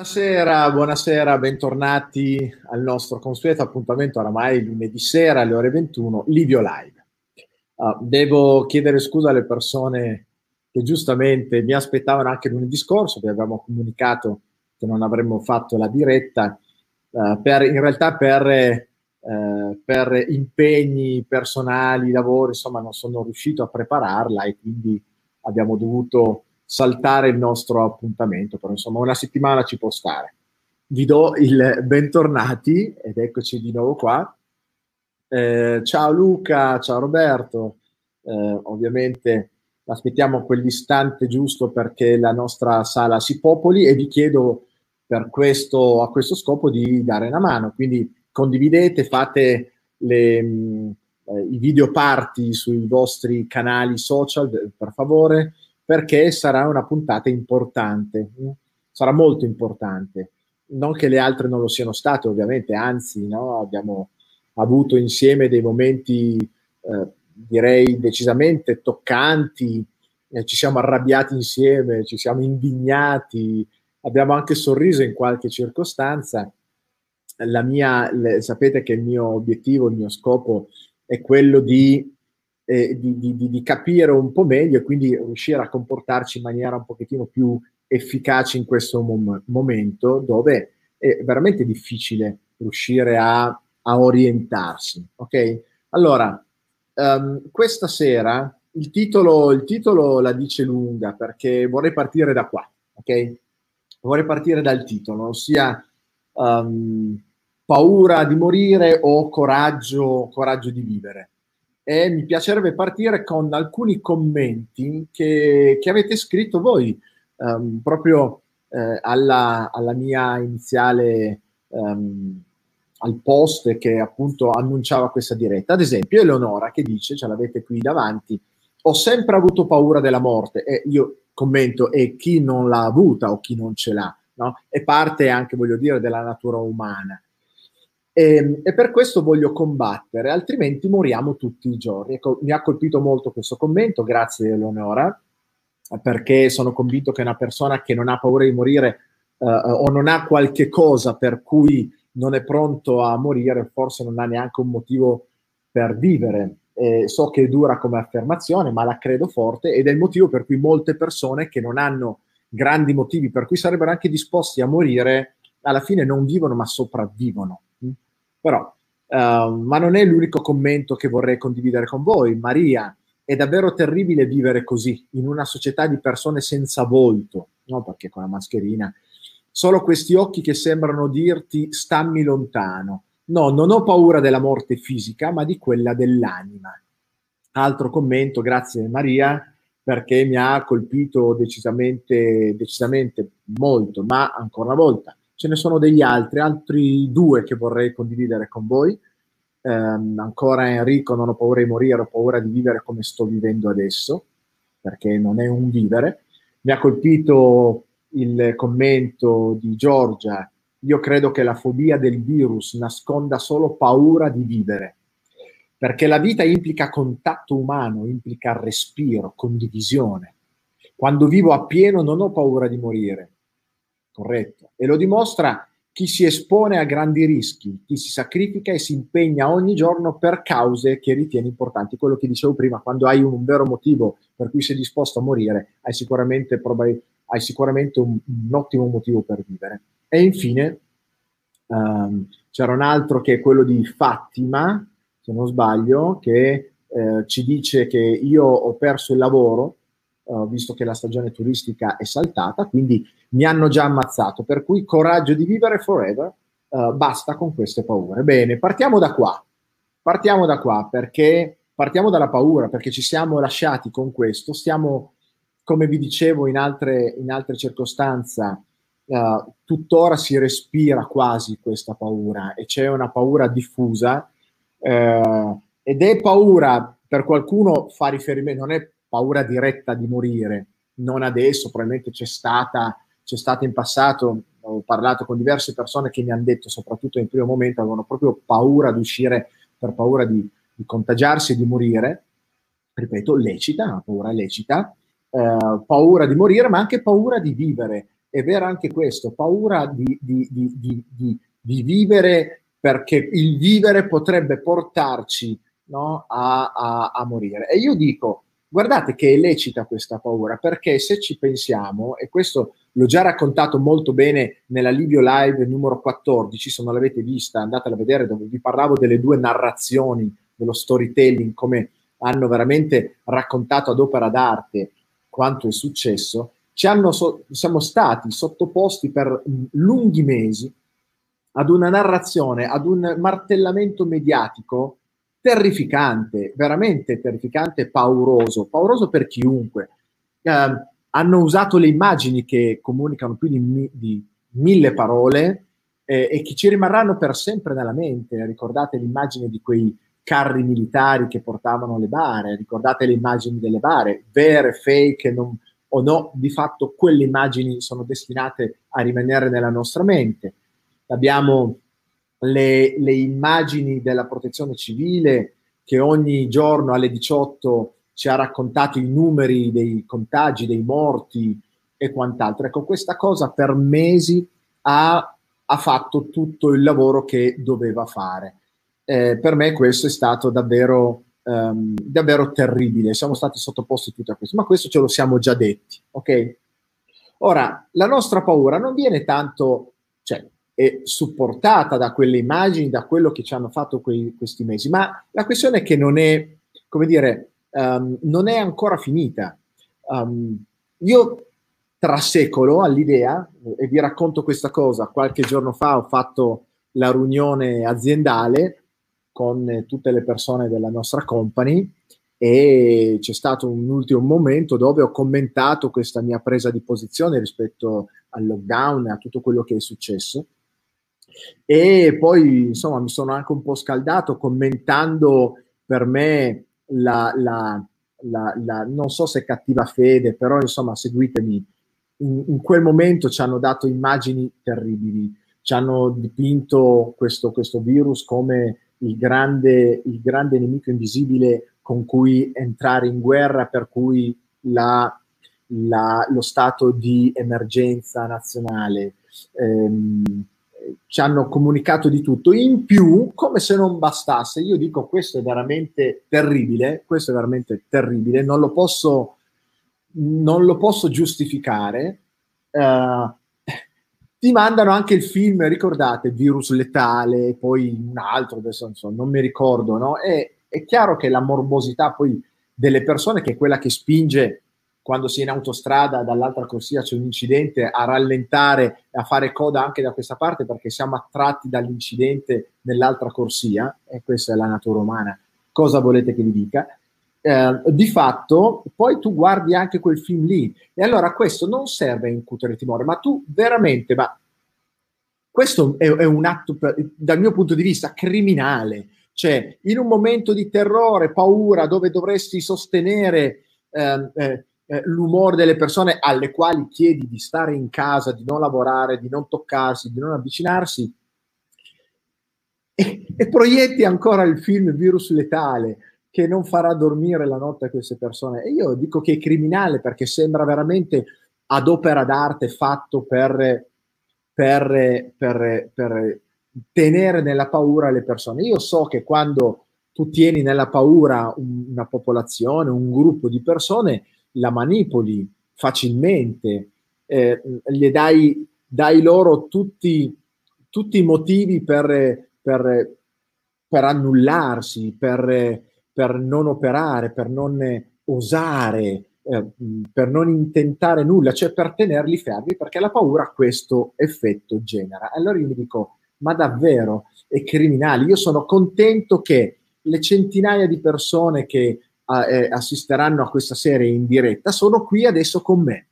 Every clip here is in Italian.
Buonasera, buonasera, bentornati al nostro consueto appuntamento oramai lunedì sera alle ore 21, Livio Live. Uh, devo chiedere scusa alle persone che giustamente mi aspettavano anche lunedì scorso, vi abbiamo comunicato che non avremmo fatto la diretta, uh, per, in realtà per, uh, per impegni personali, lavori, insomma non sono riuscito a prepararla e quindi abbiamo dovuto saltare il nostro appuntamento, però insomma una settimana ci può stare. Vi do il bentornati ed eccoci di nuovo qua. Eh, ciao Luca, ciao Roberto. Eh, ovviamente aspettiamo quell'istante giusto perché la nostra sala si popoli e vi chiedo per questo, a questo scopo di dare una mano. Quindi condividete, fate le, mh, eh, i video party sui vostri canali social, per favore perché sarà una puntata importante, sarà molto importante. Non che le altre non lo siano state, ovviamente, anzi, no? abbiamo avuto insieme dei momenti, eh, direi, decisamente toccanti, eh, ci siamo arrabbiati insieme, ci siamo indignati, abbiamo anche sorriso in qualche circostanza. Mia, le, sapete che il mio obiettivo, il mio scopo è quello di eh, di, di, di, capire un po' meglio e quindi riuscire a comportarci in maniera un pochettino più efficace in questo mom- momento dove è veramente difficile riuscire a, a orientarsi. Ok? Allora, um, questa sera il titolo, il titolo la dice lunga perché vorrei partire da qua, ok? Vorrei partire dal titolo, ossia um, paura di morire o coraggio, coraggio di vivere e mi piacerebbe partire con alcuni commenti che, che avete scritto voi um, proprio eh, alla, alla, mia iniziale um, al post che appunto annunciava questa diretta. Ad esempio, Eleonora che dice, ce l'avete qui davanti, ho sempre avuto paura della morte e io commento e chi non l'ha avuta o chi non ce l'ha, no? È parte anche, voglio dire, della natura umana. E, ehm, e, per questo voglio combattere, altrimenti moriamo tutti i giorni. Ecco, mi ha colpito molto questo commento, grazie Eleonora, perché sono convinto che una persona che non ha paura di morire uh, o non ha qualche cosa per cui non è pronto a morire, forse non ha neanche un motivo per vivere. Eh, so che è dura come affermazione, ma la credo forte ed è il motivo per cui molte persone che non hanno grandi motivi per cui sarebbero anche disposti a morire, alla fine non vivono ma sopravvivono. Però, uh, ma non è l'unico commento che vorrei condividere con voi. Maria, è davvero terribile vivere così, in una società di persone senza volto, no? Perché con la mascherina, solo questi occhi che sembrano dirti stammi lontano. No, non ho paura della morte fisica, ma di quella dell'anima. Altro commento, grazie Maria, perché mi ha colpito decisamente, decisamente molto, ma ancora una volta, ce ne sono degli altri, altri due che vorrei condividere con voi. Eh, ancora Enrico, non ho paura di morire, ho paura di vivere come sto vivendo adesso, perché non è un vivere. Mi ha colpito il commento di Giorgia, io credo che la fobia del virus nasconda solo paura di vivere, perché la vita implica contatto umano, implica respiro, condivisione. Quando vivo appieno non ho paura di morire, corretto. E lo dimostra chi si espone a grandi rischi, chi si sacrifica e si impegna ogni giorno per cause che ritiene importanti. Quello che dicevo prima, quando hai un, vero motivo per cui sei disposto a morire, hai sicuramente, probab- hai sicuramente un, un, ottimo motivo per vivere. E infine um, c'era un altro che è quello di Fatima, se non sbaglio, che eh, ci dice che io ho perso il lavoro uh, visto che la stagione turistica è saltata, quindi mi hanno già ammazzato, per cui coraggio di vivere forever, uh, basta con queste paure. Bene, partiamo da qua, partiamo da qua perché partiamo dalla paura, perché ci siamo lasciati con questo, stiamo, come vi dicevo in altre, in altre circostanze, uh, tuttora si respira quasi questa paura e c'è una paura diffusa uh, ed è paura, per qualcuno fa riferimento, non è paura diretta di morire, non adesso, probabilmente c'è stata, c'è stata in passato, ho parlato con diverse persone che mi hanno detto, soprattutto in primo momento, avevano proprio paura di uscire per paura di, di contagiarsi e di morire, ripeto, lecita, una paura lecita, eh, paura di morire, ma anche paura di vivere. è vero anche questo, paura di, di, di, di vivere perché il vivere potrebbe portarci no, a, a, a morire. E io dico, guardate che è lecita questa paura, perché se ci pensiamo, e questo l'ho già raccontato molto bene nella Livio Live numero 14, se non l'avete vista andatela a vedere, dove vi parlavo delle due narrazioni, dello storytelling, come hanno veramente raccontato ad opera d'arte quanto è successo, ci hanno so- siamo stati sottoposti per lunghi mesi ad una narrazione, ad un martellamento mediatico terrificante, veramente terrificante, pauroso, pauroso per chiunque. Eh, hanno usato le immagini che comunicano più di, mi, di mille parole eh, e che ci rimarranno per sempre nella mente. Ricordate l'immagine di quei carri militari che portavano le bare, ricordate le immagini delle bare, vere, fake non, o no, di fatto quelle immagini sono destinate a rimanere nella nostra mente. Abbiamo le, le immagini della protezione civile che ogni giorno alle 18 ci ha raccontato i numeri dei contagi, dei morti e quant'altro. Ecco, questa cosa per mesi ha, ha fatto tutto il lavoro che doveva fare. Eh, per me questo è stato davvero, um, davvero terribile. Siamo stati sottoposti tutti a questo, ma questo ce lo siamo già detti, ok? Ora, la nostra paura non viene tanto, cioè, è supportata da quelle immagini, da quello che ci hanno fatto quei, questi mesi, ma la questione è che non è, come dire, um, non è ancora finita. Um, io trasecolo all'idea, e vi racconto questa cosa, qualche giorno fa ho fatto la riunione aziendale con tutte le persone della nostra company e c'è stato un ultimo momento dove ho commentato questa mia presa di posizione rispetto al lockdown e a tutto quello che è successo e poi, insomma, mi sono anche un po' scaldato commentando per me la, la, la, la non so se cattiva fede, però insomma, seguitemi. In, in, quel momento ci hanno dato immagini terribili, ci hanno dipinto questo, questo virus come il grande, il grande nemico invisibile con cui entrare in guerra, per cui la, la, lo stato di emergenza nazionale. Ehm, ci hanno comunicato di tutto. In più, come se non bastasse, io dico questo è veramente terribile, questo è veramente terribile, non lo posso, non lo posso giustificare. Uh, ti mandano anche il film, ricordate, Virus letale, poi un altro, adesso insomma, non mi ricordo, no? E, è chiaro che la morbosità poi delle persone, che è quella che spinge quando si è in autostrada dall'altra corsia c'è un incidente a rallentare e a fare coda anche da questa parte perché siamo attratti dall'incidente nell'altra corsia e questa è la natura umana. Cosa volete che vi dica? Eh, di fatto, poi tu guardi anche quel film lì e allora questo non serve a incutere timore, ma tu veramente, ma questo è, è un atto, dal mio punto di vista, criminale. Cioè, in un momento di terrore, paura, dove dovresti sostenere eh, eh, eh, l'umore delle persone alle quali chiedi di stare in casa, di non lavorare, di non toccarsi, di non avvicinarsi, e, e proietti ancora il film Virus letale che non farà dormire la notte a queste persone. E io dico che è criminale perché sembra veramente ad opera d'arte fatto per, per, per, per tenere nella paura le persone. Io so che quando tu tieni nella paura una popolazione, un gruppo di persone, la manipoli facilmente, eh, gli dai, dai loro tutti, tutti, i motivi per, per, per annullarsi, per, per, non operare, per non osare, eh, per non intentare nulla, cioè per tenerli fermi, perché la paura questo effetto genera. Allora io mi dico, ma davvero è criminale? Io sono contento che le centinaia di persone che eh, assisteranno a questa serie in diretta sono qui adesso con me.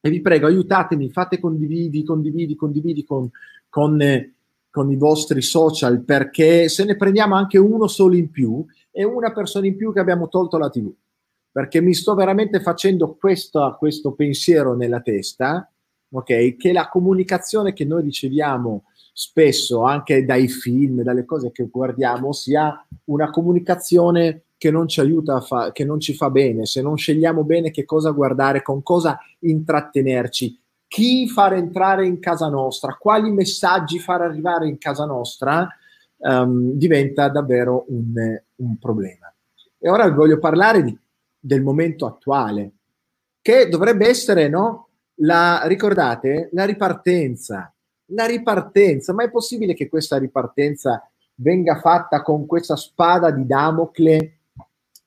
E vi prego, aiutatemi, fate condividi, condividi, condividi con, con, eh, con i vostri social, perché se ne prendiamo anche uno solo in più, è una persona in più che abbiamo tolto la TV. Perché mi sto veramente facendo questo, questo pensiero nella testa, ok? Che la comunicazione che noi riceviamo spesso anche dai film, dalle cose che guardiamo, sia una comunicazione che non ci aiuta, fa- che non ci fa bene, se non scegliamo bene che cosa guardare, con cosa intrattenerci, chi far entrare in casa nostra, quali messaggi far arrivare in casa nostra, um, diventa davvero un, un, problema. E ora voglio parlare di, del momento attuale, che dovrebbe essere, no? La, ricordate, la ripartenza. La ripartenza, ma è possibile che questa ripartenza venga fatta con questa spada di Damocle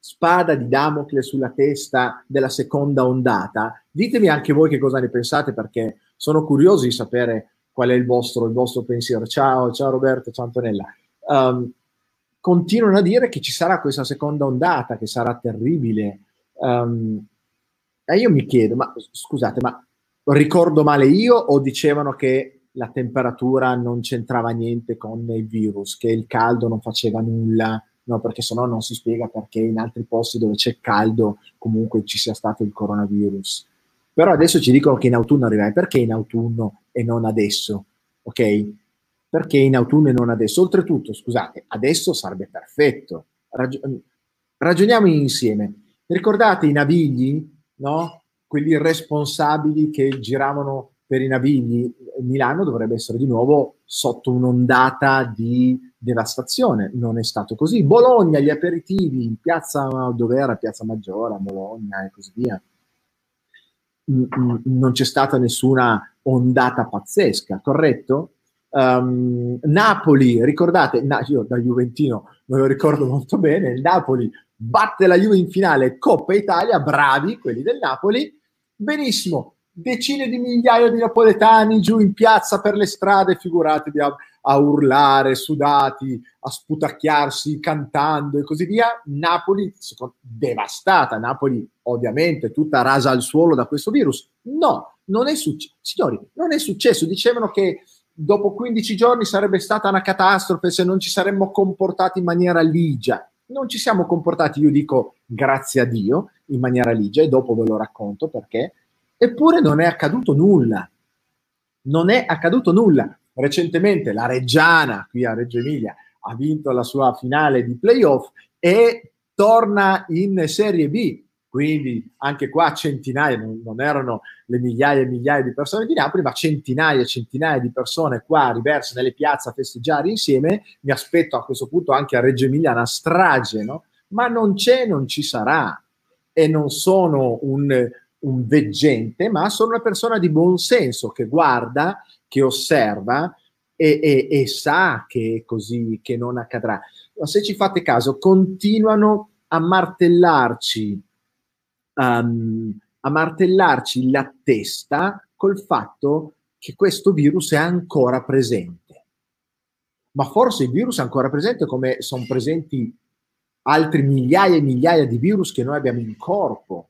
spada di Damocle sulla testa della seconda ondata. Ditemi anche voi che cosa ne pensate perché sono curioso di sapere qual è il vostro, il vostro pensiero. Ciao, ciao Roberto, ciao Antonella. Um, continuano a dire che ci sarà questa seconda ondata, che sarà terribile. Um, e io mi chiedo, ma scusate, ma ricordo male io o dicevano che la temperatura non c'entrava niente con il virus, che il caldo non faceva nulla? no, perché sennò non si spiega perché in altri posti dove c'è caldo comunque ci sia stato il coronavirus. Però adesso ci dicono che in autunno arriva, perché in autunno e non adesso? Ok? Perché in autunno e non adesso? Oltretutto, scusate, adesso sarebbe perfetto. Ragio- ragioniamo insieme. Ricordate i navigli, no? Quelli responsabili che giravano per i navigli, Milano dovrebbe essere di nuovo sotto un'ondata di devastazione. Non è stato così. Bologna, gli aperitivi, in piazza dove era Piazza Maggiore, Bologna e così via. Mm, mm, non c'è stata nessuna ondata pazzesca, corretto? Um, Napoli, ricordate, na- io da Juventino me lo ricordo molto bene, il Napoli batte la Juve in finale Coppa Italia, bravi quelli del Napoli, benissimo, decine di migliaia di napoletani giù in piazza per le strade, figuratevi a, a urlare, sudati, a sputacchiarsi, cantando e così via. Napoli devastata, Napoli ovviamente tutta rasa al suolo da questo virus. No, non è successo. Signori, non è successo. Dicevano che dopo 15 giorni sarebbe stata una catastrofe se non ci saremmo comportati in maniera ligia. Non ci siamo comportati, io dico grazie a Dio, in maniera ligia e dopo ve lo racconto perché Eppure non è accaduto nulla. Non è accaduto nulla. Recentemente la Reggiana, qui a Reggio Emilia, ha vinto la sua finale di playoff e torna in Serie B. Quindi anche qua centinaia, non, erano le migliaia e migliaia di persone di Napoli, ma centinaia e centinaia di persone qua riverse nelle piazze a festeggiare insieme. Mi aspetto a questo punto anche a Reggio Emilia una strage, no? Ma non c'è, non ci sarà. E non sono un, un veggente, ma sono una persona di buon senso che guarda, che osserva e, e, e sa che è così, che non accadrà. Ma se ci fate caso, continuano a martellarci, um, a martellarci la testa col fatto che questo virus è ancora presente. Ma forse il virus è ancora presente come sono presenti altri migliaia e migliaia di virus che noi abbiamo in corpo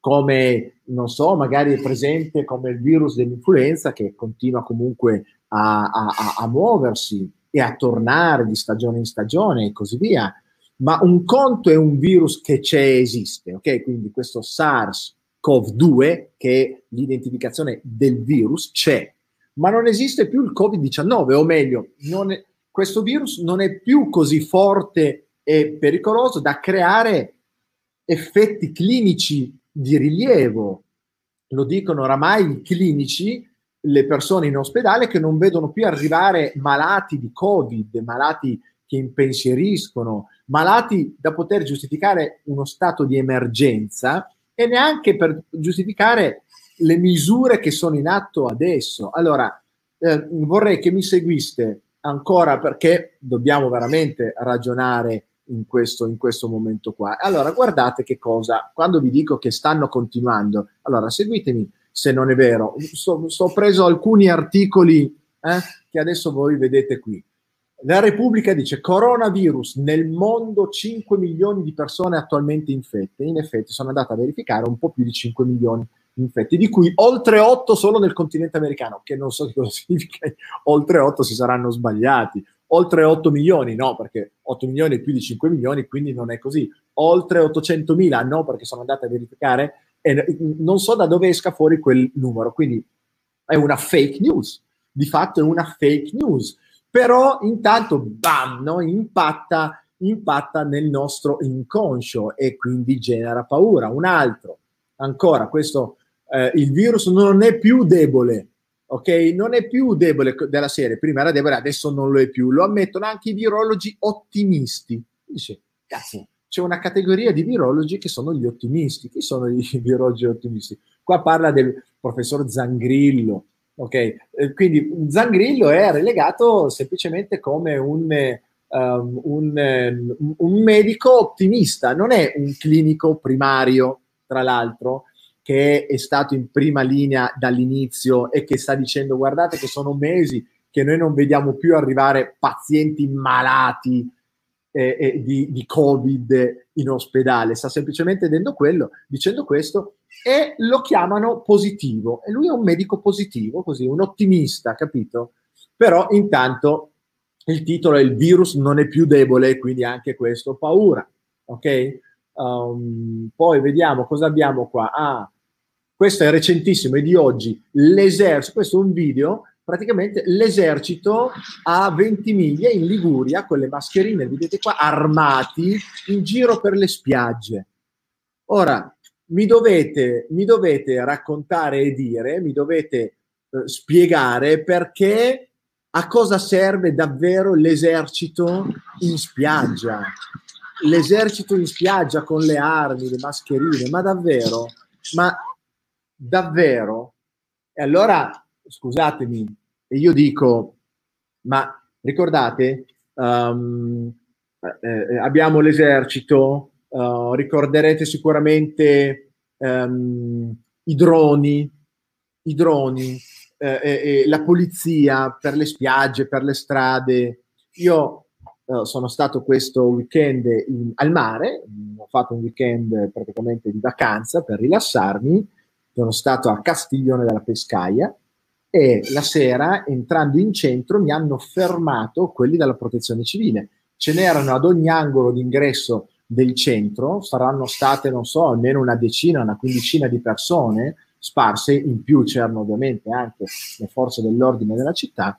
come, non so, magari è presente come il virus dell'influenza che continua comunque a, a, a muoversi e a tornare di stagione in stagione e così via. Ma un conto è un virus che c'è esiste, ok? Quindi questo SARS-CoV-2, che è l'identificazione del virus, c'è, ma non esiste più il Covid-19, o meglio, è, questo virus non è più così forte e pericoloso da creare effetti clinici di rilievo. Lo dicono oramai i clinici, le persone in ospedale che non vedono più arrivare malati di Covid, malati che impensieriscono, malati da poter giustificare uno stato di emergenza e neanche per giustificare le misure che sono in atto adesso. Allora, eh, vorrei che mi seguiste ancora perché dobbiamo veramente ragionare in questo, in questo momento qua. Allora, guardate che cosa, quando vi dico che stanno continuando, allora seguitemi se non è vero, sto, sto preso alcuni articoli eh, che adesso voi vedete qui. La Repubblica dice coronavirus nel mondo 5 milioni di persone attualmente infette. In effetti sono andata a verificare un po' più di 5 milioni infetti, di cui oltre 8 solo nel continente americano, che non so cosa significa, oltre 8 si saranno sbagliati, oltre 8 milioni, no, perché 8 milioni è più di 5 milioni, quindi non è così. Oltre 800 mila, no, perché sono andate a verificare e non so da dove esca fuori quel numero, quindi è una fake news. Di fatto è una fake news, però intanto, bam, no, impatta, impatta nel nostro inconscio e quindi genera paura. Un altro, ancora, questo eh, il virus non è più debole, ok? Non è più debole della serie, prima era debole, adesso non lo è più, lo ammettono anche i virologi ottimisti. Dice, cazzo, c'è una categoria di virologi che sono gli ottimisti. Chi sono i virologi ottimisti? Qua parla del professor Zangrillo, ok? Eh, quindi Zangrillo è relegato semplicemente come un, um, un, um, un medico ottimista, non è un clinico primario, tra l'altro, che è stato in prima linea dall'inizio e che sta dicendo guardate che sono mesi che noi non vediamo più arrivare pazienti malati eh, eh, di, di, Covid in ospedale, sta semplicemente quello, dicendo questo e lo chiamano positivo. E lui è un medico positivo, così, un ottimista, capito? Però intanto il titolo è il virus non è più debole, quindi anche questo paura, ok? Um, poi vediamo cosa abbiamo qua. Ah, questo è recentissimo, è di oggi. L'esercito, questo è un video, praticamente l'esercito a 20 miglia in Liguria con le mascherine, vedete qua, armati in giro per le spiagge. Ora, mi dovete, mi dovete raccontare e dire, mi dovete eh, spiegare perché a cosa serve davvero l'esercito in spiaggia. L'esercito in spiaggia con le armi, le mascherine, ma davvero? Ma davvero? E allora, scusatemi, io dico, ma ricordate, um, eh, abbiamo l'esercito, uh, ricorderete sicuramente um, i droni, i droni, eh, eh, la polizia per le spiagge, per le strade. Io uh, sono stato questo weekend in, al mare, ho fatto un weekend praticamente di vacanza per rilassarmi sono stato a Castiglione della Pescaia e la sera, entrando in centro, mi hanno fermato quelli della protezione civile. Ce n'erano ad ogni angolo d'ingresso del centro, saranno state, non so, almeno una decina, una quindicina di persone sparse, in più c'erano ovviamente anche le forze dell'ordine della città,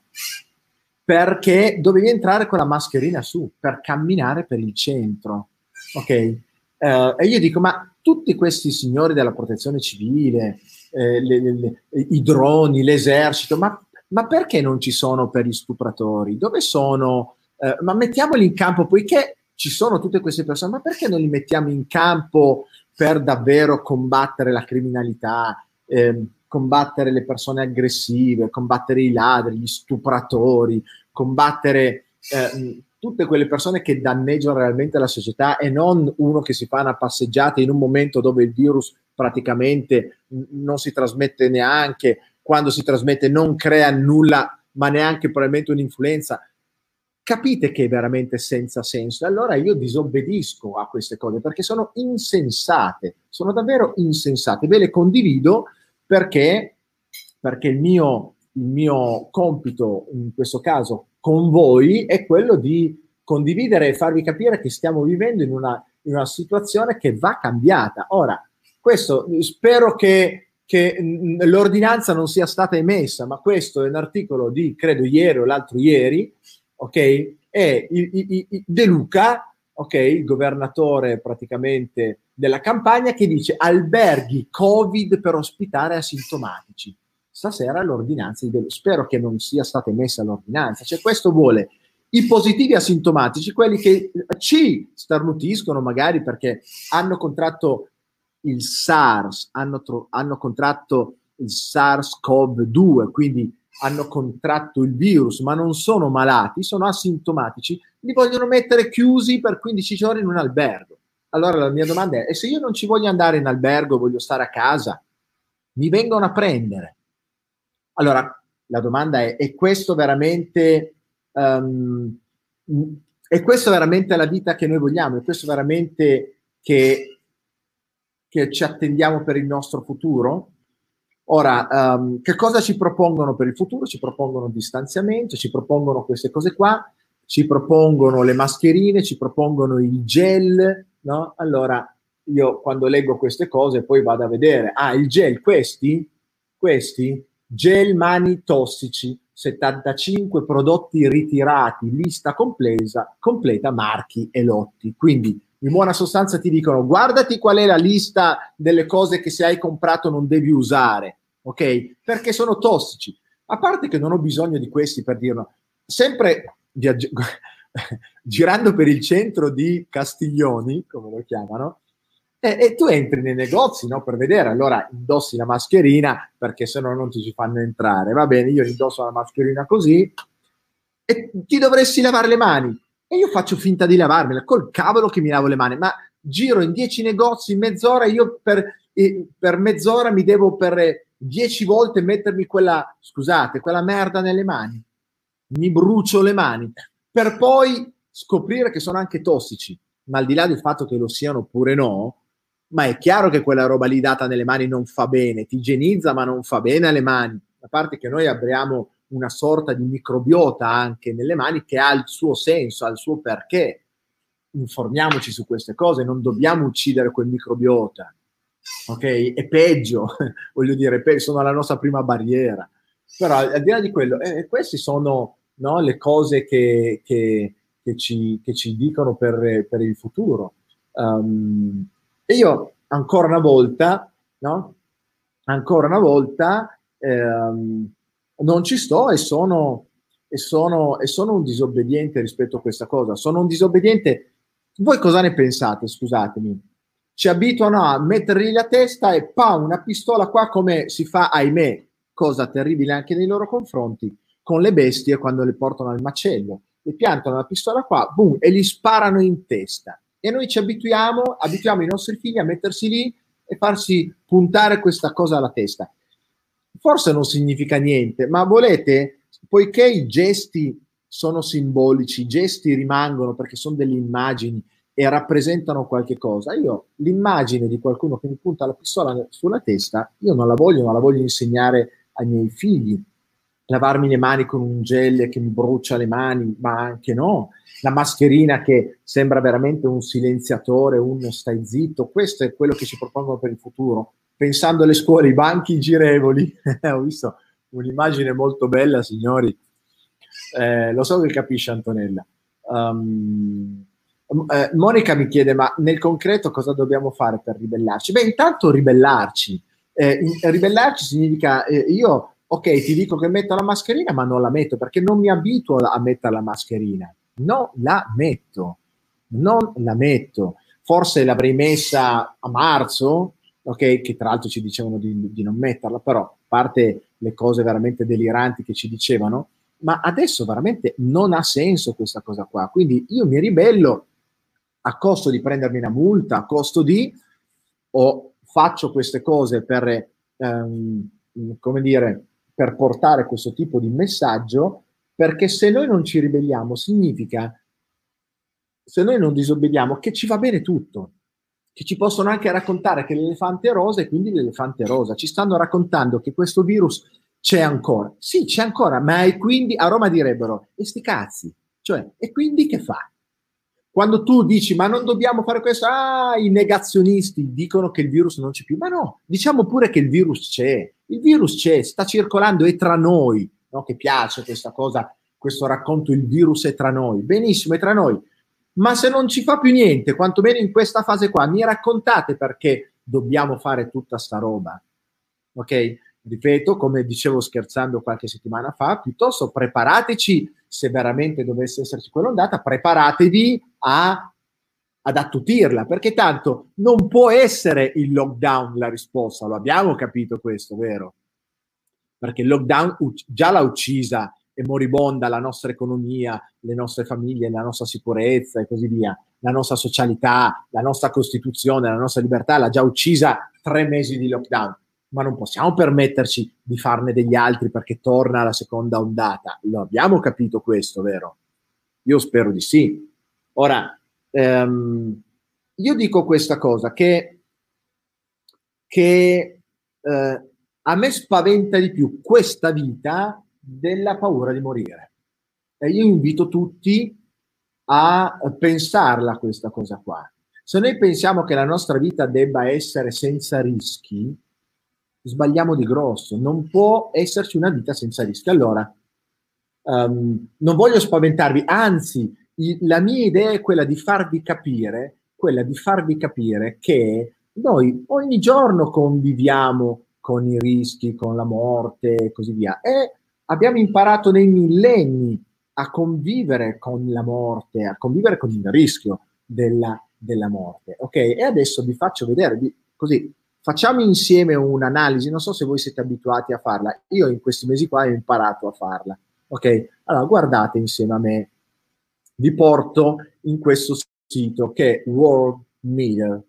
perché dovevi entrare con la mascherina su per camminare per il centro. Ok? Uh, e io dico, ma tutti questi signori della protezione civile, eh, le, le, le, i droni, l'esercito, ma, ma, perché non ci sono per gli stupratori? Dove sono? Eh, ma mettiamoli in campo, poiché ci sono tutte queste persone, ma perché non li mettiamo in campo per davvero combattere la criminalità, eh, combattere le persone aggressive, combattere i ladri, gli stupratori, combattere eh, tutte quelle persone che danneggiano realmente la società e non uno che si fa una passeggiata in un momento dove il virus praticamente non si trasmette neanche, quando si trasmette non crea nulla, ma neanche probabilmente un'influenza. Capite che è veramente senza senso. Allora io disobbedisco a queste cose perché sono insensate, sono davvero insensate. Ve le condivido perché, perché il, mio, il mio compito in questo caso con voi è quello di condividere e farvi capire che stiamo vivendo in una, in una situazione che va cambiata. Ora, questo spero che, che l'ordinanza non sia stata emessa, ma questo è un articolo di, credo, ieri o l'altro ieri, ok? È De Luca, ok, il governatore praticamente della campagna, che dice alberghi Covid per ospitare asintomatici stasera l'ordinanza di Bello. Spero che non sia stata emessa l'ordinanza. Cioè, questo vuole i positivi asintomatici, quelli che ci starnutiscono magari perché hanno contratto il SARS, hanno, tro- hanno contratto il SARS-CoV-2, quindi hanno contratto il virus, ma non sono malati, sono asintomatici, li vogliono mettere chiusi per 15 giorni in un albergo. Allora la mia domanda è, e se io non ci voglio andare in albergo, voglio stare a casa, mi vengono a prendere. Allora, la domanda è, è questo veramente... Um, è questo veramente la vita che noi vogliamo? È questo veramente che, che ci attendiamo per il nostro futuro? Ora, um, che cosa ci propongono per il futuro? Ci propongono distanziamento, ci propongono queste cose qua, ci propongono le mascherine, ci propongono il gel, no? Allora, io quando leggo queste cose poi vado a vedere, ah, il gel, questi, questi, Gel mani tossici, 75 prodotti ritirati, lista complesa, completa marchi e lotti. Quindi In buona sostanza ti dicono guardati qual è la lista delle cose che se hai comprato non devi usare, ok? Perché sono tossici. A parte che non ho bisogno di questi per dirlo, sempre viaggi- girando per il centro di Castiglioni, come lo chiamano, e, e, tu entri nei negozi no, per vedere, allora indossi la mascherina perché se no non ti ci fanno entrare. Va bene, io indosso la mascherina così e ti dovresti lavare le mani. E io faccio finta di lavarmela, col cavolo che mi lavo le mani, ma giro in dieci negozi in mezz'ora, io per, eh, per mezz'ora mi devo per dieci volte mettermi quella, scusate, quella merda nelle mani. Mi brucio le mani, per poi scoprire che sono anche tossici. Ma al di là del fatto che lo siano oppure no, ma è chiaro che quella roba lì data nelle mani non fa bene, ti igienizza ma non fa bene alle mani, a parte che noi abbiamo una sorta di microbiota anche nelle mani che ha il suo senso, ha il suo perché. Informiamoci su queste cose, non dobbiamo uccidere quel microbiota, ok? È peggio, voglio dire, sono la nostra prima barriera. Però al di là di quello, eh, queste sono no, le cose che, che, che, ci, che, ci, dicono per, per il futuro. Um, e io ancora una volta, no? Ancora una volta ehm, non ci sto e sono, e, sono, e sono un disobbediente rispetto a questa cosa. Sono un disobbediente. Voi cosa ne pensate? Scusatemi. Ci abituano a mettergli la testa e pa, una pistola qua come si fa, ahimè, cosa terribile anche nei loro confronti, con le bestie quando le portano al macello. Le piantano la pistola qua, boom, e gli sparano in testa e noi ci abituiamo, abituiamo i nostri figli a mettersi lì e farsi puntare questa cosa alla testa. Forse non significa niente, ma volete, poiché i gesti sono simbolici, i gesti rimangono perché sono delle immagini e rappresentano qualche cosa. Io l'immagine di qualcuno che mi punta la pistola sulla testa, io non la voglio, non la voglio insegnare ai miei figli. Lavarmi le mani con un gel che mi brucia le mani, ma anche no la mascherina che sembra veramente un silenziatore, un stai zitto, questo è quello che ci propongono per il futuro. Pensando alle scuole, i banchi girevoli, ho visto un'immagine molto bella, signori. Eh, lo so che capisce Antonella. Um, eh, Monica mi chiede, ma nel concreto cosa dobbiamo fare per ribellarci? Beh, intanto ribellarci. Eh, ribellarci significa eh, io, ok, ti dico che metto la mascherina, ma non la metto perché non mi abituo a mettere la mascherina non la metto, non la metto. Forse l'avrei messa a marzo, ok, che tra l'altro ci dicevano di, di non metterla, però a parte le cose veramente deliranti che ci dicevano, ma adesso veramente non ha senso questa cosa qua. Quindi io mi ribello a costo di prendermi una multa, a costo di o faccio queste cose per, ehm, come dire, per portare questo tipo di messaggio perché se noi non ci ribelliamo significa, se noi non disobbediamo, che ci va bene tutto, che ci possono anche raccontare che l'elefante è rosa e quindi l'elefante è rosa. Ci stanno raccontando che questo virus c'è ancora. Sì, c'è ancora, ma e quindi a Roma direbbero, e sti cazzi, cioè, e quindi che fa? Quando tu dici, ma non dobbiamo fare questo, ah, i negazionisti dicono che il virus non c'è più, ma no, diciamo pure che il virus c'è, il virus c'è, sta circolando, è tra noi, no? che piace questa cosa, questo racconto, il virus è tra noi. Benissimo, è tra noi. Ma se non ci fa più niente, quantomeno in questa fase qua, mi raccontate perché dobbiamo fare tutta sta roba. Ok? Ripeto, come dicevo scherzando qualche settimana fa, piuttosto preparateci, se veramente dovesse esserci quell'ondata, preparatevi a, ad attutirla, perché tanto non può essere il lockdown la risposta, lo abbiamo capito questo, vero? perché il lockdown già l'ha uccisa e moribonda la nostra economia, le nostre famiglie, la nostra sicurezza e così via, la nostra socialità, la nostra Costituzione, la nostra libertà, l'ha già uccisa tre mesi di lockdown. Ma non possiamo permetterci di farne degli altri perché torna la seconda ondata. Lo abbiamo capito questo, vero? Io spero di sì. Ora, ehm, io dico questa cosa che, che eh, a me spaventa di più questa vita della paura di morire. E io invito tutti a pensarla questa cosa qua. Se noi pensiamo che la nostra vita debba essere senza rischi, sbagliamo di grosso. Non può esserci una vita senza rischi. Allora, um, non voglio spaventarvi, anzi, la mia idea è quella di farvi capire quella di farvi capire che noi ogni giorno conviviamo con i rischi, con la morte e così via. E abbiamo imparato nei millenni a convivere con la morte, a convivere con il rischio della, della morte. Ok? E adesso vi faccio vedere, vi, così facciamo insieme un'analisi. Non so se voi siete abituati a farla. Io in questi mesi qua ho imparato a farla. Ok? Allora guardate insieme a me. Vi porto in questo sito che è World Meter.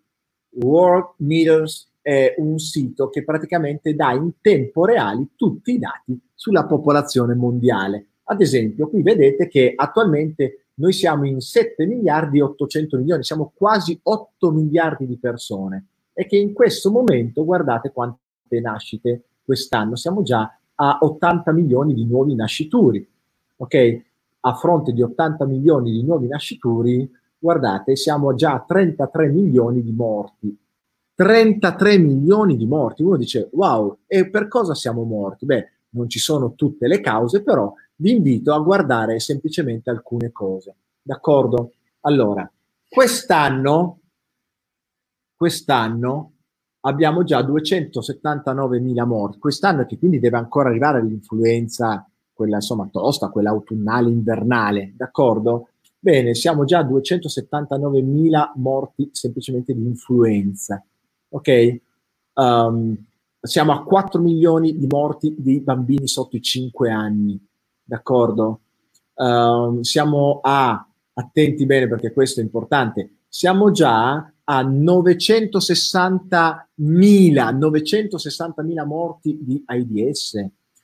World Meters è un sito che praticamente dà in tempo reale tutti i dati sulla popolazione mondiale. Ad esempio, qui vedete che attualmente noi siamo in 7 miliardi e 800 milioni, siamo quasi 8 miliardi di persone e che in questo momento guardate quante nascite quest'anno, siamo già a 80 milioni di nuovi nascituri. Ok? A fronte di 80 milioni di nuovi nascituri, guardate, siamo già a 33 milioni di morti. 33 milioni di morti. Uno dice, wow, e per cosa siamo morti? Beh, non ci sono tutte le cause, però vi invito a guardare semplicemente alcune cose. D'accordo? Allora, quest'anno, quest'anno abbiamo già 279.000 morti. Quest'anno che quindi deve ancora arrivare l'influenza, quella insomma tosta, quella autunnale, invernale, d'accordo? Bene, siamo già a 279.000 morti semplicemente di influenza. Ok? Um, siamo a 4 milioni di morti di bambini sotto i 5 anni. D'accordo? Um, siamo a, attenti bene perché questo è importante, siamo già a 960.000, 960.000 morti di AIDS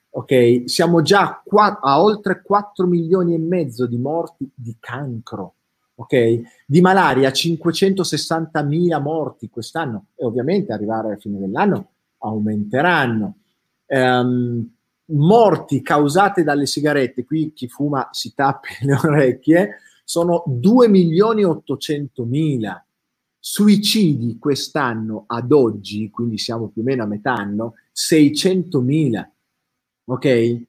ok? Siamo già qua, a oltre 4 milioni e mezzo di morti di cancro, ok? Di malaria 560 mila morti quest'anno e ovviamente arrivare alla fine dell'anno aumenteranno. Um, morti causate dalle sigarette, qui chi fuma si tappa le orecchie, sono 2 milioni e 800 mila. Suicidi quest'anno ad oggi, quindi siamo più o meno a metà anno, 600 mila ok? Eh,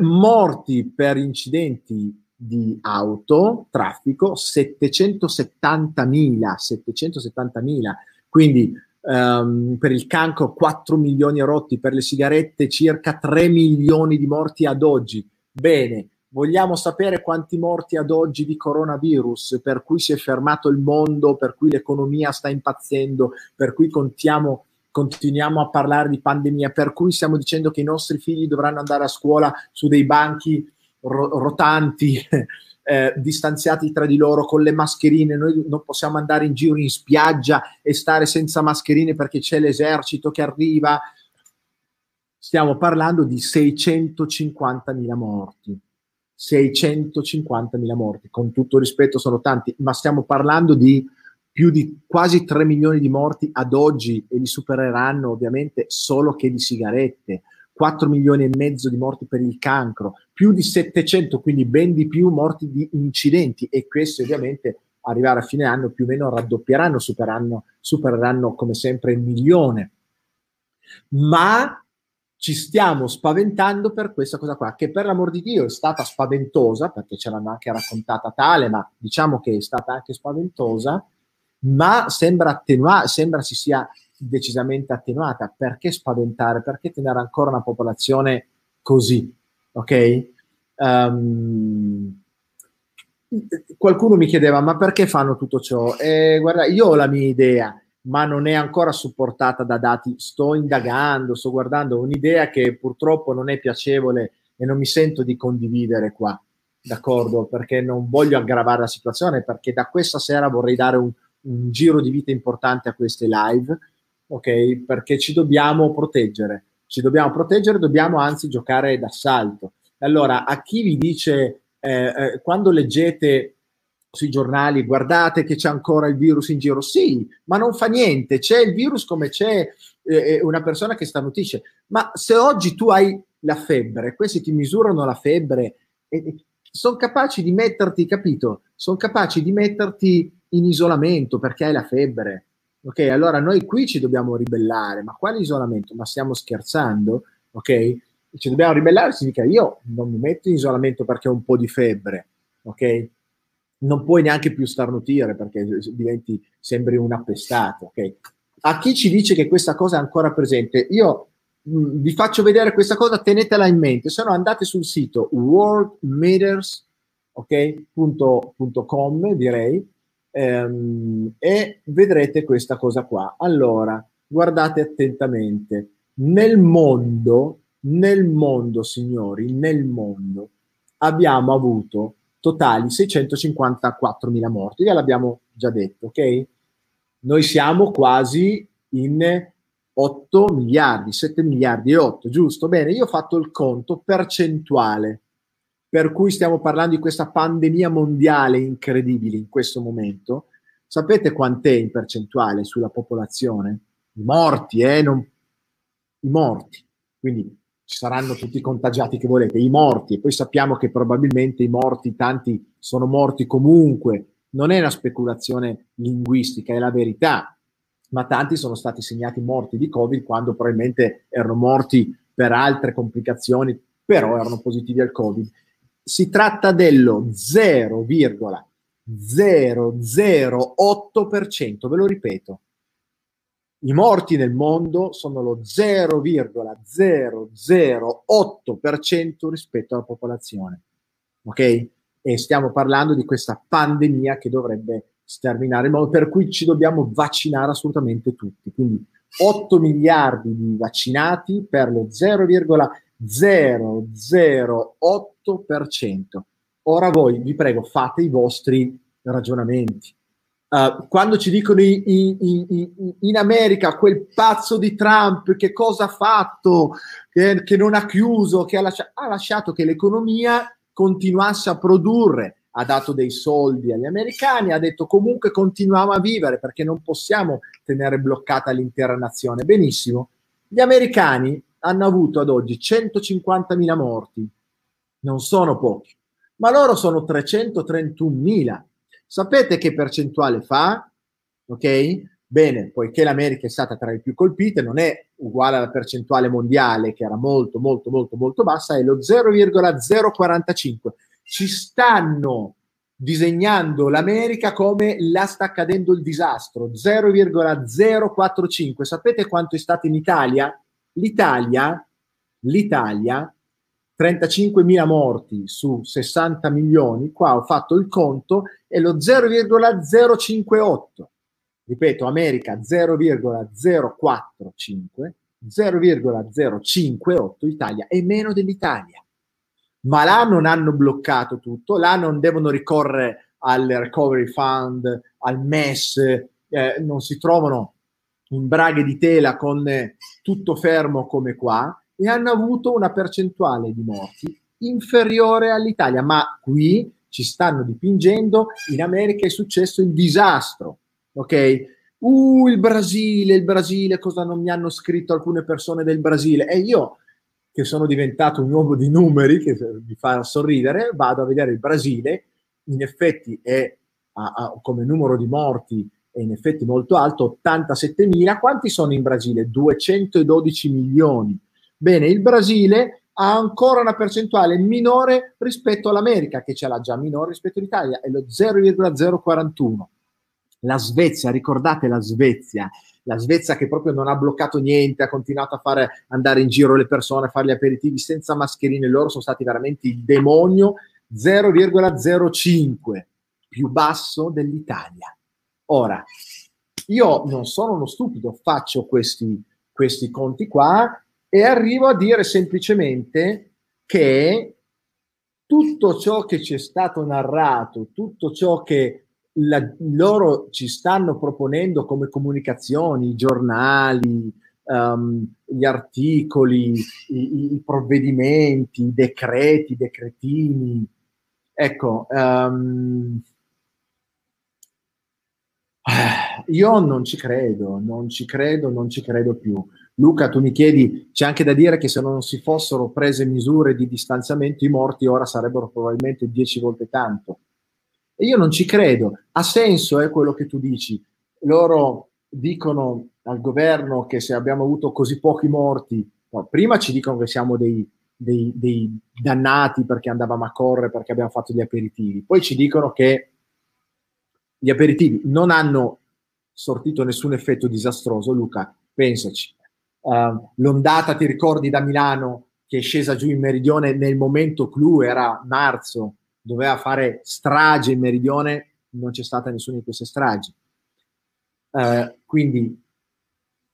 morti per incidenti di auto, traffico, 770.000, 770.000, quindi um, per il cancro 4 milioni rotti, per le sigarette circa 3 milioni di morti ad oggi. Bene, vogliamo sapere quanti morti ad oggi di coronavirus, per cui si è fermato il mondo, per cui l'economia sta impazzendo, per cui contiamo continuiamo a parlare di pandemia, per cui stiamo dicendo che i nostri figli dovranno andare a scuola su dei banchi ro- rotanti, eh, distanziati tra di loro con le mascherine, noi non possiamo andare in giro in spiaggia e stare senza mascherine perché c'è l'esercito che arriva. Stiamo parlando di 650.000 morti. 650.000 morti, con tutto rispetto sono tanti, ma stiamo parlando di più di quasi 3 milioni di morti ad oggi e li supereranno ovviamente solo che di sigarette, 4 milioni e mezzo di morti per il cancro, più di 700, quindi ben di più morti di incidenti e questi ovviamente arrivare a fine anno più o meno raddoppieranno, supereranno, supereranno come sempre il milione. Ma ci stiamo spaventando per questa cosa qua, che per l'amor di Dio è stata spaventosa, perché ce l'hanno anche raccontata tale, ma diciamo che è stata anche spaventosa, ma sembra attenuata, sembra si sia decisamente attenuata. Perché spaventare? Perché tenere ancora una popolazione così? Ok? Um, qualcuno mi chiedeva, ma perché fanno tutto ciò? Eh, guarda, io ho la mia idea, ma non è ancora supportata da dati. Sto indagando, sto guardando un'idea che purtroppo non è piacevole e non mi sento di condividere qua, d'accordo? Perché non voglio aggravare la situazione, perché da questa sera vorrei dare un, un giro di vita importante a queste live, ok? Perché ci dobbiamo proteggere, ci dobbiamo proteggere, dobbiamo anzi giocare d'assalto. Allora, a chi vi dice, eh, eh, quando leggete sui giornali, guardate che c'è ancora il virus in giro, sì, ma non fa niente, c'è il virus come c'è eh, eh una persona che starnutisce, ma se oggi tu hai la febbre, questi ti misurano la febbre, sono capaci di metterti, capito? Sono capaci di metterti in isolamento perché hai la febbre. Ok, allora noi qui ci dobbiamo ribellare, ma quale isolamento? Ma stiamo scherzando? Ok? Ci dobbiamo ribellare significa io non mi metto in isolamento perché ho un po' di febbre, ok? non puoi neanche più starnutire perché diventi, sembri un appestato. Okay? A chi ci dice che questa cosa è ancora presente, io mh, mm, vi faccio vedere questa cosa, tenetela in mente, se no andate sul sito worldmeters.com okay, direi ehm, e vedrete questa cosa qua. Allora, guardate attentamente. Nel mondo, nel mondo, signori, nel mondo abbiamo avuto totali 654.000 morti, l'abbiamo già detto, ok? Noi siamo quasi in 8 miliardi, 7 miliardi e 8, giusto? Bene, io ho fatto il conto percentuale, per cui stiamo parlando di questa pandemia mondiale incredibile in questo momento. Sapete quant'è in percentuale sulla popolazione? I morti, eh? Non... I morti. Quindi ci saranno tutti i contagiati che volete, i morti, e poi sappiamo che probabilmente i morti, tanti sono morti comunque, non è una speculazione linguistica, è la verità, ma tanti sono stati segnati morti di Covid quando probabilmente erano morti per altre complicazioni, però erano positivi al Covid. Si tratta dello 0,008%, ve lo ripeto, i morti nel mondo sono lo 0,008% rispetto alla popolazione. Ok? E stiamo parlando di questa pandemia che dovrebbe sterminare per cui ci dobbiamo vaccinare assolutamente tutti. Quindi 8 miliardi di vaccinati per lo 0,008%. Ora voi, vi prego, fate i vostri ragionamenti. Uh, quando ci dicono in, in, in, in, America quel pazzo di Trump che cosa ha fatto, che, che non ha chiuso, che ha, lascia, ha lasciato che l'economia continuasse a produrre, ha dato dei soldi agli americani, ha detto comunque continuiamo a vivere perché non possiamo tenere bloccata l'intera nazione. Benissimo, gli americani hanno avuto ad oggi 150.000 morti, non sono pochi, ma loro sono 331.000 Sapete che percentuale fa? Ok? Bene, poiché l'America è stata tra le più colpite, non è uguale alla percentuale mondiale che era molto, molto, molto, molto bassa, è lo 0,045. Ci stanno disegnando l'America come la sta accadendo il disastro, 0,045. Sapete quanto è stato in Italia? L'Italia, l'Italia 35.000 morti su 60 milioni, qua ho fatto il conto, è lo 0,058. Ripeto, America 0,045, 0,058, Italia è meno dell'Italia. Ma là non hanno bloccato tutto, là non devono ricorrere al Recovery Fund, al MES, eh, non si trovano braghe di tela con eh, tutto fermo come qua, e hanno avuto una percentuale di morti inferiore all'Italia, ma qui ci stanno dipingendo, in America è successo il disastro, ok? Uh, il Brasile, il Brasile, cosa non mi hanno scritto alcune persone del Brasile? E io, che sono diventato un uomo di numeri, che mi fa sorridere, vado a vedere il Brasile, in effetti è a, a, come numero di morti è in effetti molto alto, 87.000. Quanti sono in Brasile? 212 milioni. Bene, il Brasile ha ancora una percentuale minore rispetto all'America, che ce l'ha già minore rispetto all'Italia, è lo 0,041. La Svezia, ricordate la Svezia, la Svezia che proprio non ha bloccato niente, ha continuato a fare andare in giro le persone, a fare gli aperitivi senza mascherine, loro sono stati veramente il demonio 0,05, più basso dell'Italia. Ora, io non sono uno stupido, faccio questi, questi conti qua e arrivo a dire semplicemente che tutto ciò che ci è stato narrato, tutto ciò che la, loro ci stanno proponendo come comunicazioni, i giornali, um, gli articoli, i, i, provvedimenti, i decreti, i decretini. Ecco, um, io non ci credo, non ci credo, non ci credo più. Luca, tu mi chiedi, c'è anche da dire che se non si fossero prese misure di distanziamento, i morti ora sarebbero probabilmente dieci volte tanto. E io non ci credo. Ha senso eh, quello che tu dici. Loro dicono al governo che se abbiamo avuto così pochi morti, no, prima ci dicono che siamo dei, dei, dei, dannati perché andavamo a correre, perché abbiamo fatto gli aperitivi, poi ci dicono che gli aperitivi non hanno sortito nessun effetto disastroso, Luca, pensaci. Uh, l'ondata, ti ricordi da Milano che è scesa giù in meridione nel momento clou, era marzo, doveva fare strage in meridione, non c'è stata nessuna di queste stragi. Uh, quindi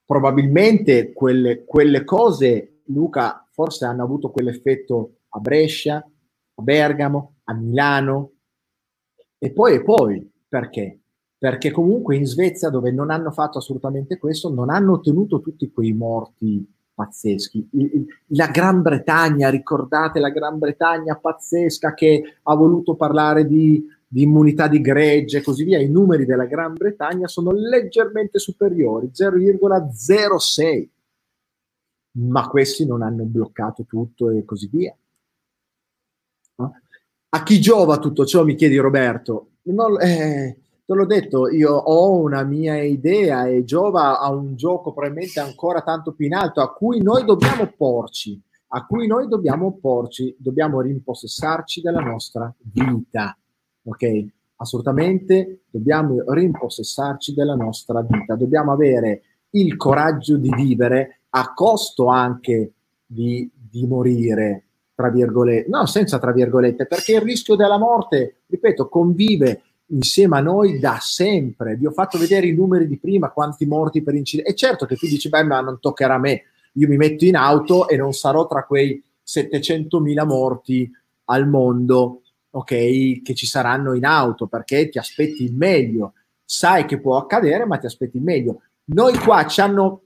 probabilmente quelle, quelle cose, Luca, forse hanno avuto quell'effetto a Brescia, a Bergamo, a Milano. E poi e poi, perché? Perché comunque in Svezia, dove non hanno fatto assolutamente questo, non hanno ottenuto tutti quei morti pazzeschi. La Gran Bretagna, ricordate la Gran Bretagna pazzesca che ha voluto parlare di, di immunità di gregge e così via. I numeri della Gran Bretagna sono leggermente superiori, 0,06 ma questi non hanno bloccato tutto e così via. A chi giova tutto ciò, mi chiedi Roberto? Non, eh, te l'ho detto, io ho una mia idea e giova a un gioco probabilmente ancora tanto più in alto a cui noi dobbiamo porci, a cui noi dobbiamo porci, dobbiamo rimpossessarci della nostra vita, ok? Assolutamente dobbiamo rimpossessarci della nostra vita, dobbiamo avere il coraggio di vivere a costo anche di, di morire, tra virgolette, no, senza tra virgolette, perché il rischio della morte, ripeto, convive insieme a noi da sempre. Vi ho fatto vedere i numeri di prima, quanti morti per incidente. E certo che tu dici, beh, ma non toccherà a me. Io mi metto in auto e non sarò tra quei 700.000 morti al mondo, ok, che ci saranno in auto, perché ti aspetti il meglio. Sai che può accadere, ma ti aspetti il meglio. Noi qua ci hanno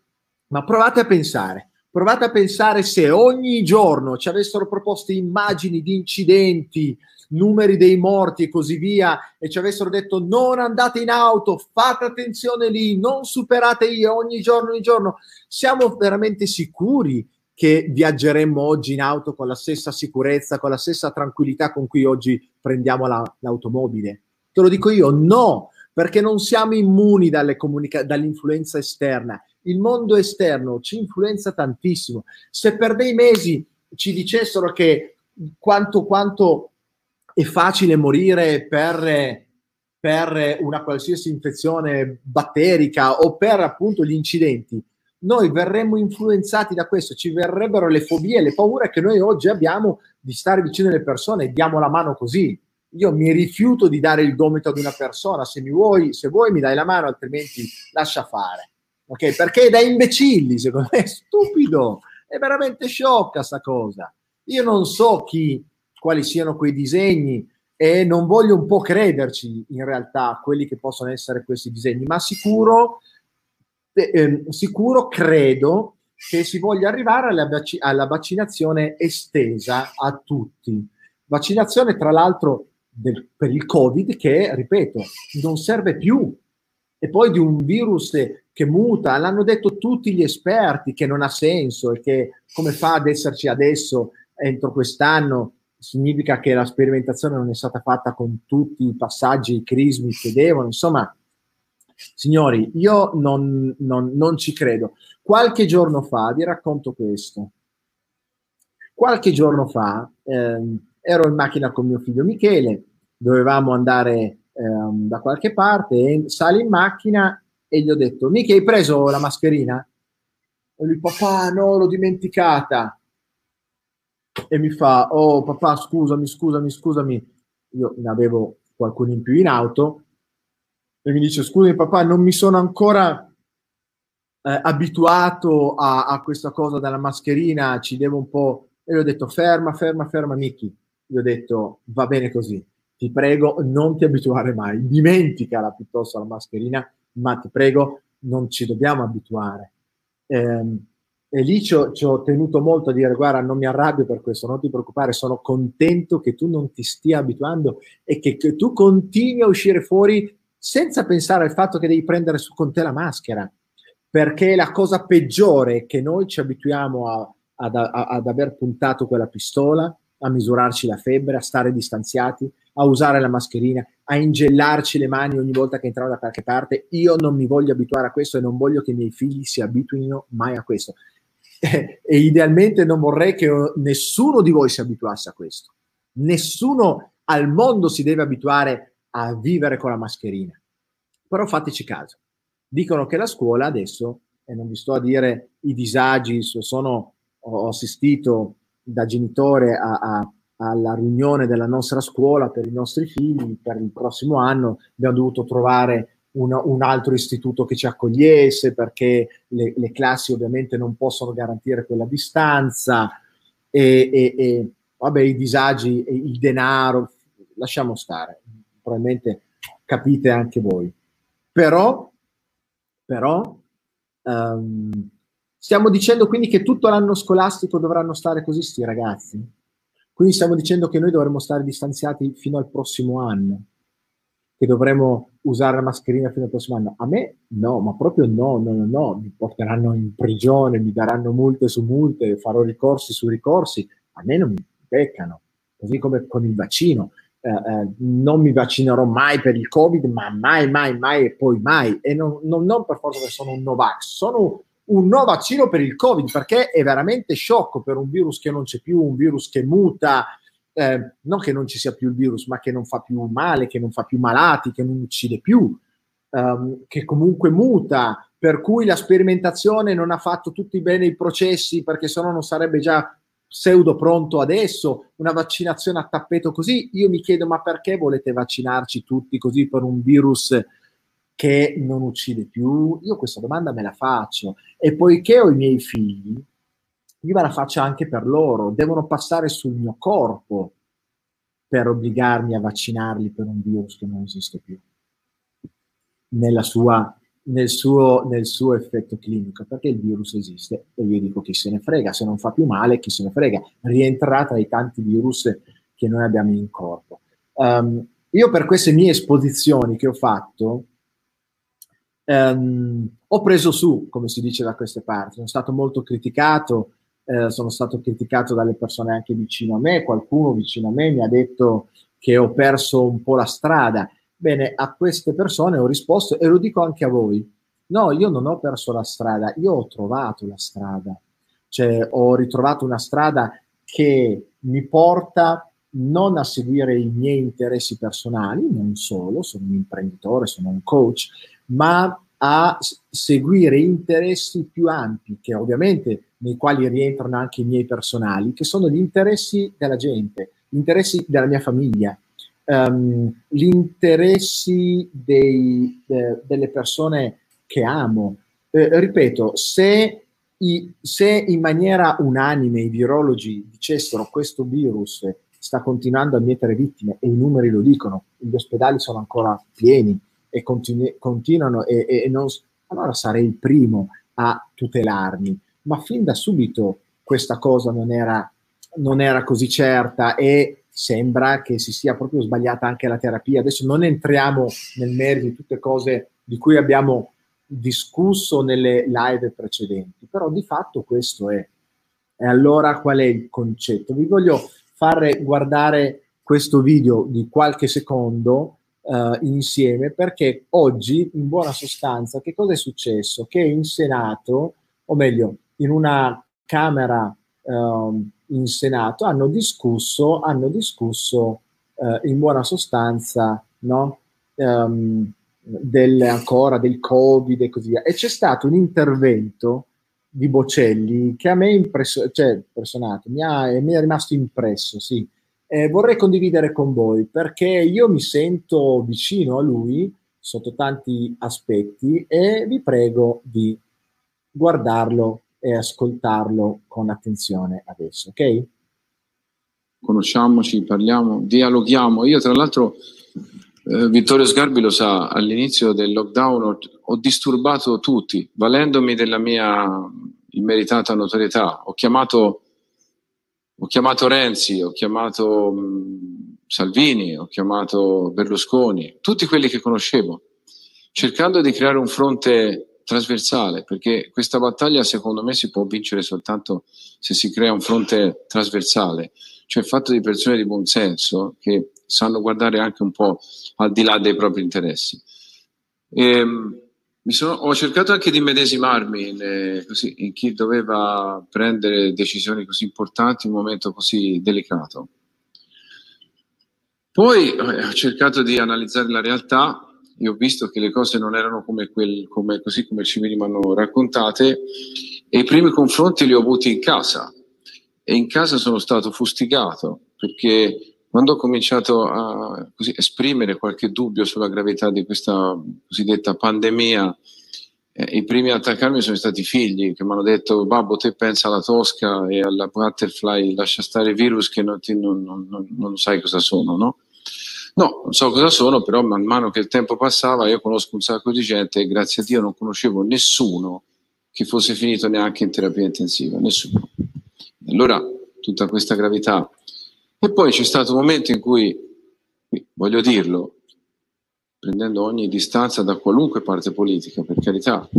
ma provate a pensare, provate a pensare se ogni giorno ci avessero proposto immagini di incidenti, numeri dei morti e così via, e ci avessero detto non andate in auto, fate attenzione lì, non superate io ogni giorno, ogni giorno. Siamo veramente sicuri che viaggeremmo oggi in auto con la stessa sicurezza, con la stessa tranquillità con cui oggi prendiamo la, l'automobile? Te lo dico io, no, perché non siamo immuni comunica- dall'influenza esterna il mondo esterno ci influenza tantissimo. Se per dei mesi ci dicessero che quanto, quanto è facile morire per, per una qualsiasi infezione batterica o per appunto gli incidenti, noi verremmo influenzati da questo, ci verrebbero le fobie, le paure che noi oggi abbiamo di stare vicino alle persone e diamo la mano così. Io mi rifiuto di dare il gomito ad una persona, se, mi vuoi, se vuoi mi dai la mano, altrimenti lascia fare ok? Perché è da imbecilli, secondo me, è stupido, è veramente sciocca sta cosa. Io non so chi, quali siano quei disegni e non voglio un po' crederci in realtà quelli che possono essere questi disegni, ma sicuro, eh, sicuro credo che si voglia arrivare alla, vac- alla vaccinazione estesa a tutti. Vaccinazione, tra l'altro, del, per il Covid che, ripeto, non serve più. E poi di un virus che muta, l'hanno detto tutti gli esperti che non ha senso e che come fa ad esserci adesso entro quest'anno significa che la sperimentazione non è stata fatta con tutti i passaggi, i crismi che devono, insomma, signori, io non, non, non ci credo. Qualche giorno fa, vi racconto questo, qualche giorno fa ehm, ero in macchina con mio figlio Michele, dovevamo andare ehm, da qualche parte, e sale in macchina e gli ho detto, mica hai preso la mascherina? E lui, papà, no, l'ho dimenticata. E mi fa, oh papà, scusami, scusami, scusami. Io ne avevo qualcuno in più in auto e mi dice, scusami papà, non mi sono ancora eh, abituato a, a, questa cosa della mascherina, ci devo un po'... E gli ho detto, ferma, ferma, ferma, Miki. Gli ho detto, va bene così, ti prego, non ti abituare mai, dimenticala piuttosto la mascherina ma ti prego, non ci dobbiamo abituare. Eh, e lì ci ho, ci ho, tenuto molto a dire, guarda, non mi arrabbio per questo, non ti preoccupare, sono contento che tu non ti stia abituando e che, che tu continui a uscire fuori senza pensare al fatto che devi prendere su con te la maschera, perché la cosa peggiore che noi ci abituiamo a, ad, a, ad aver puntato quella pistola, a misurarci la febbre, a stare distanziati, a usare la mascherina, a ingellarci le mani ogni volta che entriamo da qualche parte. Io non mi voglio abituare a questo e non voglio che i miei figli si abituino mai a questo. e idealmente non vorrei che nessuno di voi si abituasse a questo. Nessuno al mondo si deve abituare a vivere con la mascherina. Però fateci caso, dicono che la scuola adesso, e non vi sto a dire i disagi, sono, ho assistito da genitore a, a, alla riunione della nostra scuola per i nostri figli, per il prossimo anno abbiamo dovuto trovare un, un altro istituto che ci accogliesse perché le, le, classi ovviamente non possono garantire quella distanza e, e, e vabbè i disagi, il denaro, lasciamo stare, probabilmente capite anche voi. Però, però um, stiamo dicendo quindi che tutto l'anno scolastico dovranno stare così sti ragazzi? Quindi stiamo dicendo che noi dovremmo stare distanziati fino al prossimo anno, che dovremmo usare la mascherina fino al prossimo anno. A me no, ma proprio no, no, no, no, mi porteranno in prigione, mi daranno multe su multe, farò ricorsi su ricorsi, a me non mi beccano, così come con il vaccino. Eh, eh, non mi vaccinerò mai per il Covid, ma mai, mai, mai e poi mai. E non, non, non per forza che sono un Novax, sono un nuovo vaccino per il Covid, perché è veramente sciocco per un virus che non c'è più, un virus che muta, eh, non che non ci sia più il virus, ma che non fa più male, che non fa più malati, che non uccide più, ehm, che comunque muta, per cui la sperimentazione non ha fatto tutti bene i processi, perché se no non sarebbe già pseudo pronto adesso, una vaccinazione a tappeto così. Io mi chiedo, ma perché volete vaccinarci tutti così per un virus che non uccide più? Io questa domanda me la faccio e poiché ho i miei figli, me la faccio anche per loro, devono passare sul mio corpo per obbligarmi a vaccinarli per un virus che non esiste più. Sua, nel, suo, nel suo effetto clinico, perché il virus esiste e io dico chi se ne frega, se non fa più male chi se ne frega, rientrerà tra i tanti virus che noi abbiamo in corpo. Um, io per queste mie esposizioni che ho fatto, ehm, ho preso su, come si dice da queste parti, sono stato molto criticato, eh, sono stato criticato dalle persone anche vicino a me, qualcuno vicino a me mi ha detto che ho perso un po' la strada. Bene, a queste persone ho risposto e lo dico anche a voi. No, io non ho perso la strada, io ho trovato la strada. Cioè, ho ritrovato una strada che mi porta non a seguire i miei interessi personali, non solo, sono un imprenditore, sono un coach, ma a seguire interessi più ampi, che ovviamente nei quali rientrano anche i miei personali, che sono gli interessi della gente, gli interessi della mia famiglia, um, gli interessi dei, de, delle persone che amo. Eh, ripeto, se, i, se in maniera unanime i virologi dicessero questo virus sta continuando a mietere vittime e i numeri lo dicono, gli ospedali sono ancora pieni, e continu- continuano e, e, non, allora sarei il primo a tutelarmi. Ma fin da subito questa cosa non era, non era così certa e sembra che si sia proprio sbagliata anche la terapia. Adesso non entriamo nel merito di tutte cose di cui abbiamo discusso nelle live precedenti, però di fatto questo è. E allora qual è il concetto? Vi voglio fare guardare questo video di qualche secondo uh, insieme perché oggi, in buona sostanza, che cosa è successo? Che in Senato, o meglio, in una Camera uh, in Senato, hanno discusso, hanno discusso uh, in buona sostanza no? Um, del, ancora del Covid e così via. E c'è stato un intervento di Bocelli che a me impresso, cioè, impressionato, mi, ha, mi è rimasto impresso, sì eh, vorrei condividere con voi perché io mi sento vicino a lui sotto tanti aspetti e vi prego di guardarlo e ascoltarlo con attenzione adesso, ok? Conosciamoci, parliamo, dialoghiamo. Io tra l'altro, eh, Vittorio Sgarbi lo sa, all'inizio del lockdown ho, ho disturbato tutti, valendomi della mia immeritata notorietà. Ho chiamato chiamato Renzi, ho chiamato mh, Salvini, ho chiamato Berlusconi, tutti quelli che conoscevo, cercando di creare un fronte trasversale, perché questa battaglia secondo me si può vincere soltanto se si crea un fronte trasversale, cioè fatto di persone di buon senso che sanno guardare anche un po' al di là dei propri interessi. Ehm, sono, ho cercato anche di medesimarmi in, eh, così, in, chi doveva prendere decisioni così importanti in un momento così delicato. Poi eh, ho cercato di analizzare la realtà. Io ho visto che le cose non erano come quel, come, così come ci venivano raccontate. E i primi confronti li ho avuti in casa. E in casa sono stato fustigato perché quando ho cominciato a così, esprimere qualche dubbio sulla gravità di questa cosiddetta pandemia, eh, i primi a attaccarmi sono stati i figli che mi hanno detto babbo te pensa alla tosca e alla butterfly lascia stare i virus che non, ti, non, non, non sai cosa sono no? no, non so cosa sono però man mano che il tempo passava io conosco un sacco di gente e grazie a Dio non conoscevo nessuno che fosse finito neanche in terapia intensiva nessuno allora tutta questa gravità e poi c'è stato un momento in cui voglio dirlo prendendo ogni distanza da qualunque parte politica, per carità.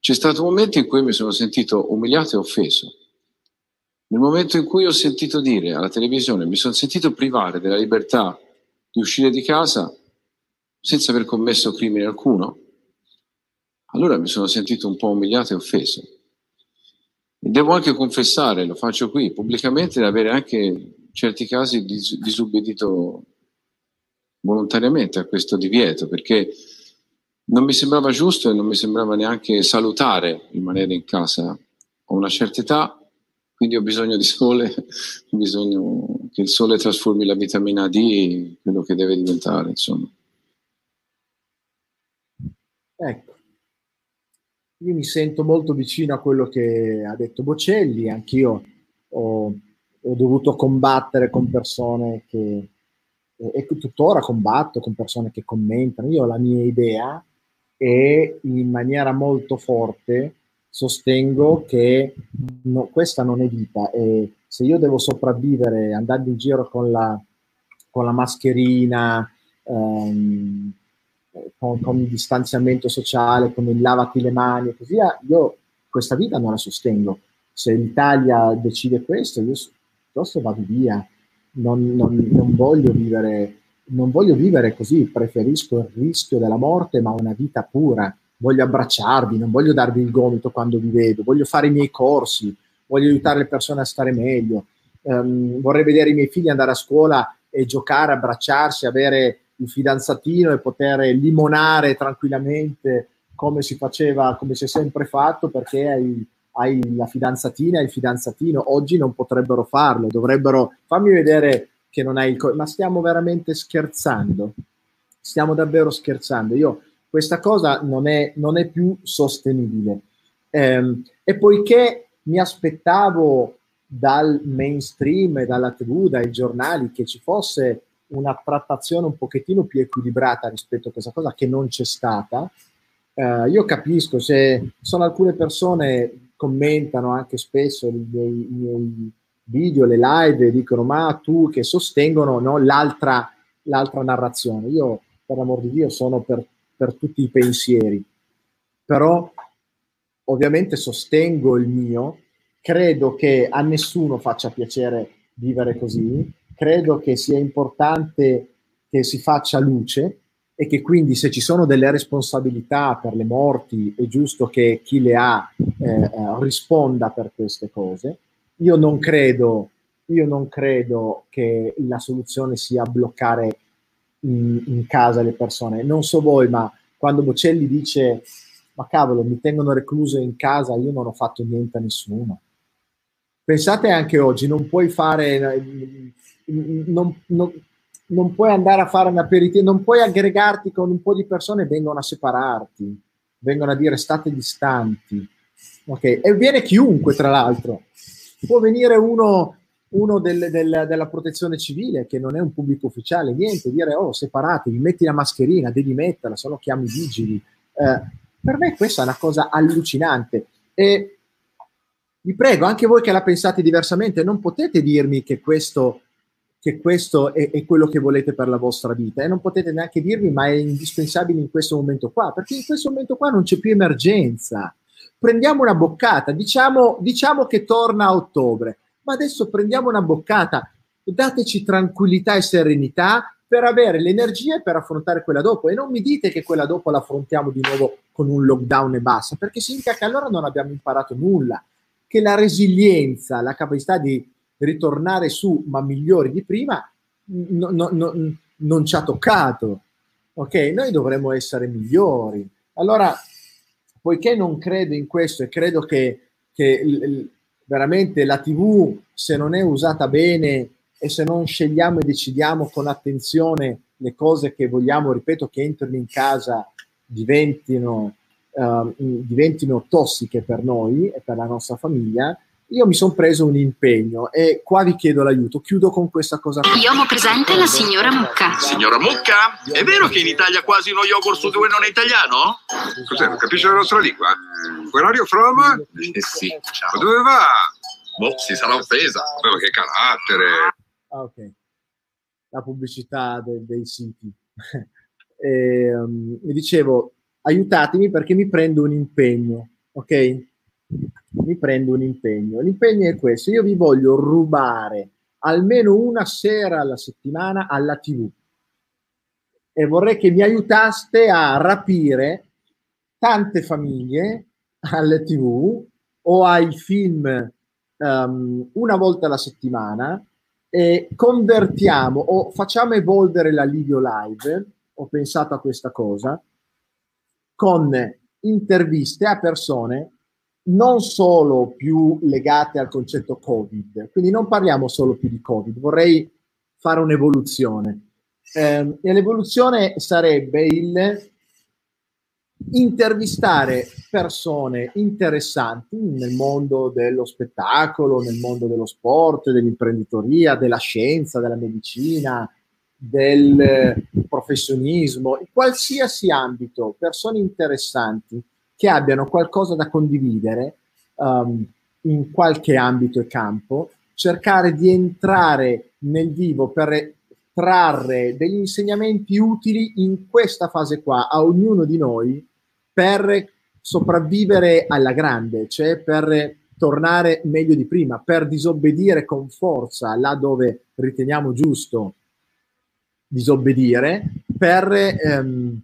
C'è stato un momento in cui mi sono sentito umiliato e offeso. Nel momento in cui ho sentito dire alla televisione, mi sono sentito privare della libertà di uscire di casa senza aver commesso crimine alcuno, allora mi sono sentito un po' umiliato e offeso. E devo anche confessare, lo faccio qui pubblicamente, di avere anche certi casi disubbidito volontariamente a questo divieto perché non mi sembrava giusto e non mi sembrava neanche salutare rimanere in casa. Ho una certa età, quindi ho bisogno di sole, ho bisogno che il sole trasformi la vitamina D in quello che deve diventare, insomma. Ecco, io mi sento molto vicino a quello che ha detto Bocelli, anch'io ho, ho dovuto combattere con persone che e tuttora combatto con persone che commentano, io ho la mia idea e in maniera molto forte sostengo che no, questa non è vita e se io devo sopravvivere andando in giro con la, con la mascherina, ehm, con, con, il distanziamento sociale, con il lavati le mani e così via, io questa vita non la sostengo. Se l'Italia decide questo, io piuttosto vado via non, non, non, voglio vivere, non voglio vivere così, preferisco il rischio della morte, ma una vita pura. Voglio abbracciarvi, non voglio darvi il gomito quando vi vedo, voglio fare i miei corsi, voglio aiutare le persone a stare meglio. Um, vorrei vedere i miei figli andare a scuola e giocare, abbracciarsi, avere il fidanzatino e poter limonare tranquillamente come si faceva, come si è sempre fatto, perché hai hai la fidanzatina e il fidanzatino, oggi non potrebbero farlo, dovrebbero fammi vedere che non hai il co- ma stiamo veramente scherzando. Stiamo davvero scherzando. Io questa cosa non è, non è più sostenibile. Ehm, e poiché mi aspettavo dal mainstream dalla TV, dai giornali, che ci fosse una trattazione un pochettino più equilibrata rispetto a questa cosa che non c'è stata, eh, io capisco se sono alcune persone commentano anche spesso i miei, i miei video, le live, dicono ma tu che sostengono no, l'altra, l'altra narrazione. Io, per l'amor di Dio, sono per, per tutti i pensieri, però ovviamente sostengo il mio, credo che a nessuno faccia piacere vivere così, credo che sia importante che si faccia luce e che quindi se ci sono delle responsabilità per le morti è giusto che chi le ha eh, eh, risponda per queste cose. Io non credo, io non credo che la soluzione sia bloccare in, in casa le persone. Non so voi, ma quando Bocelli dice ma cavolo, mi tengono recluso in casa, io non ho fatto niente a nessuno. Pensate anche oggi, non puoi fare, non, non, non puoi andare a fare un aperitivo, non puoi aggregarti con un po' di persone, vengono a separarti, vengono a dire state distanti. Ok, e viene chiunque, tra l'altro. Può venire uno, uno del, del, della protezione civile che non è un pubblico ufficiale, niente, dire oh separatevi, metti la mascherina, devi metterla, se no chiami i vigili. Eh, per me questa è una cosa allucinante e vi prego, anche voi che la pensate diversamente, non potete dirmi che questo che questo è, è, quello che volete per la vostra vita e non potete neanche dirvi ma è indispensabile in questo momento qua, perché in questo momento qua non c'è più emergenza. Prendiamo una boccata, diciamo, diciamo che torna a ottobre, ma adesso prendiamo una boccata, dateci tranquillità e serenità per avere l'energia per affrontare quella dopo e non mi dite che quella dopo l'affrontiamo di nuovo con un lockdown e basta, perché significa che allora non abbiamo imparato nulla, che la resilienza, la capacità di ritornare su, ma migliori di prima, no, no, no, non ci ha toccato. Ok, noi dovremmo essere migliori. Allora, poiché non credo in questo e credo che, che l- veramente la TV, se non è usata bene e se non scegliamo e decidiamo con attenzione le cose che vogliamo, ripeto, che entrino in casa, diventino, uh, diventino tossiche per noi e per la nostra famiglia, io mi sono preso un impegno e qua vi chiedo l'aiuto. Chiudo con questa cosa. Io ho presente la signora Mucca. Signora Mucca? È vero che in Italia quasi uno yogurt su due non è italiano? Cos'è? Non capisce la nostra lingua? Where are you from? Eh sì, ciao. Ma dove va? Boh, si sarà offesa. Vabbè, ma che carattere. Ah, ok. La pubblicità de- dei siti. e, um, mi dicevo, aiutatemi perché mi prendo un impegno, ok? Mi prendo un impegno. L'impegno è questo, io vi voglio rubare almeno una sera alla settimana alla TV e vorrei che mi aiutaste a rapire tante famiglie alle TV o ai film um, una volta alla settimana e convertiamo o facciamo evolvere la Livio Live, ho pensato a questa cosa, con interviste a persone non solo più legate al concetto Covid, quindi non parliamo solo più di Covid, vorrei fare un'evoluzione. Eh, e l'evoluzione sarebbe il intervistare persone interessanti nel mondo dello spettacolo, nel mondo dello sport, dell'imprenditoria, della scienza, della medicina, del professionismo, in qualsiasi ambito, persone interessanti che abbiano qualcosa da condividere um, in qualche ambito e campo, cercare di entrare nel vivo per trarre degli insegnamenti utili in questa fase qua a ognuno di noi per sopravvivere alla grande, cioè per tornare meglio di prima, per disobbedire con forza là dove riteniamo giusto disobbedire, per ehm,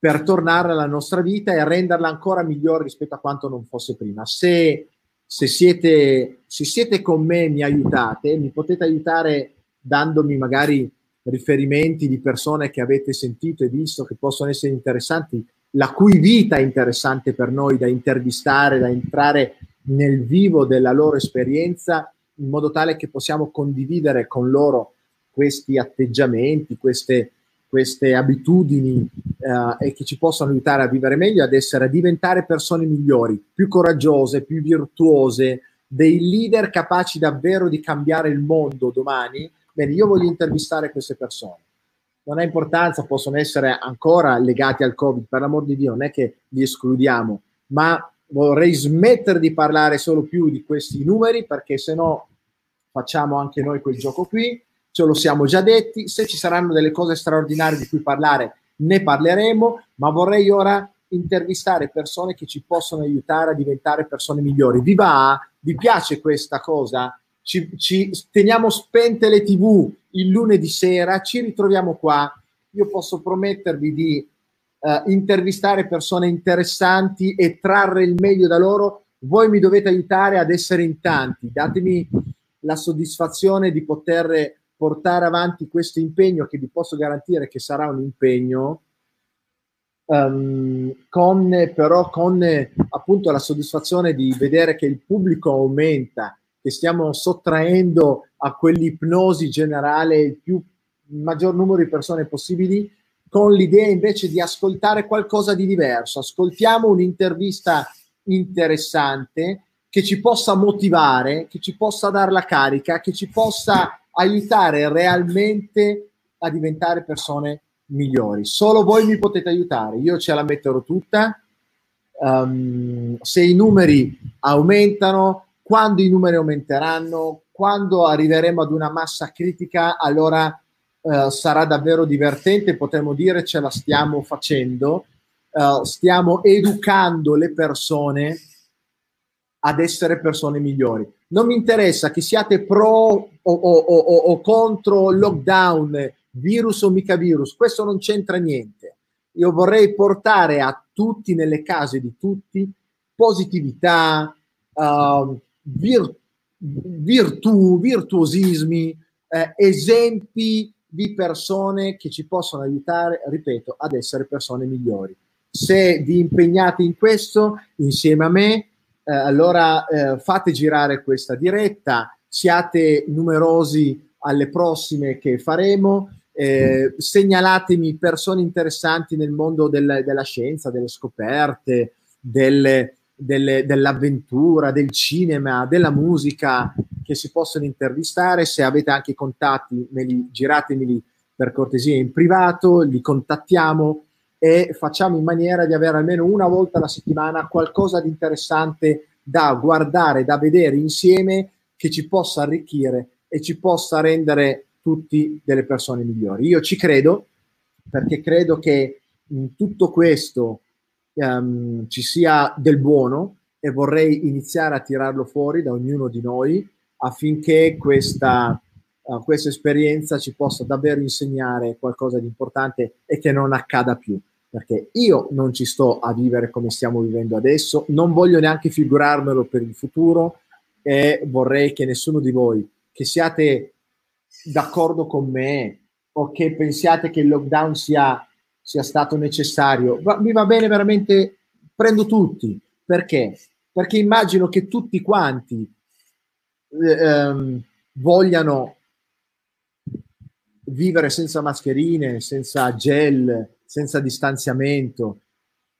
per tornare alla nostra vita e renderla ancora migliore rispetto a quanto non fosse prima. Se, se, siete, se siete con me, mi aiutate, mi potete aiutare dandomi magari riferimenti di persone che avete sentito e visto che possono essere interessanti, la cui vita è interessante per noi da intervistare, da entrare nel vivo della loro esperienza, in modo tale che possiamo condividere con loro questi atteggiamenti, queste, queste abitudini eh, e che ci possono aiutare a vivere meglio, ad essere, a diventare persone migliori, più coraggiose, più virtuose, dei leader capaci davvero di cambiare il mondo domani. Bene, io voglio intervistare queste persone. Non ha importanza, possono essere ancora legati al Covid, per l'amor di Dio, non è che li escludiamo, ma vorrei smettere di parlare solo più di questi numeri perché se no facciamo anche noi quel gioco qui ce lo siamo già detti, se ci saranno delle cose straordinarie di cui parlare ne parleremo, ma vorrei ora intervistare persone che ci possono aiutare a diventare persone migliori. Vi va? Vi piace questa cosa? Ci, ci teniamo spente le tv il lunedì sera, ci ritroviamo qua. Io posso promettervi di uh, intervistare persone interessanti e trarre il meglio da loro. Voi mi dovete aiutare ad essere in tanti. Datemi la soddisfazione di poter portare avanti questo impegno che vi posso garantire che sarà un impegno um, con però con appunto la soddisfazione di vedere che il pubblico aumenta che stiamo sottraendo a quell'ipnosi generale il più il maggior numero di persone possibili con l'idea invece di ascoltare qualcosa di diverso. Ascoltiamo un'intervista interessante che ci possa motivare, che ci possa dare la carica, che ci possa aiutare realmente a diventare persone migliori. Solo voi mi potete aiutare, io ce la metterò tutta. Um, se i numeri aumentano, quando i numeri aumenteranno, quando arriveremo ad una massa critica, allora uh, sarà davvero divertente, potremo dire ce la stiamo facendo, uh, stiamo educando le persone ad essere persone migliori. Non mi interessa che siate pro o, o, o, o contro lockdown, virus o mica virus, questo non c'entra niente. Io vorrei portare a tutti, nelle case di tutti, positività, uh, vir- virtù, virtuosismi, eh, esempi di persone che ci possono aiutare, ripeto, ad essere persone migliori. Se vi impegnate in questo insieme a me, eh, allora eh, fate girare questa diretta, siate numerosi alle prossime che faremo, eh, segnalatemi persone interessanti nel mondo del, della scienza, delle scoperte, delle, delle, dell'avventura, del cinema, della musica che si possono intervistare. Se avete anche contatti, me li, giratemeli per cortesia in privato, li contattiamo e facciamo in maniera di avere almeno una volta alla settimana qualcosa di interessante da guardare, da vedere insieme che ci possa arricchire e ci possa rendere tutti delle persone migliori. Io ci credo perché credo che in tutto questo um, ci sia del buono e vorrei iniziare a tirarlo fuori da ognuno di noi affinché questa, uh, questa esperienza ci possa davvero insegnare qualcosa di importante e che non accada più. Perché io non ci sto a vivere come stiamo vivendo adesso, non voglio neanche figurarmelo per il futuro e vorrei che nessuno di voi che siate d'accordo con me o che pensiate che il lockdown sia, sia stato necessario, va, mi va bene veramente, prendo tutti. Perché? Perché immagino che tutti quanti eh, ehm, vogliano vivere senza mascherine, senza gel, senza distanziamento.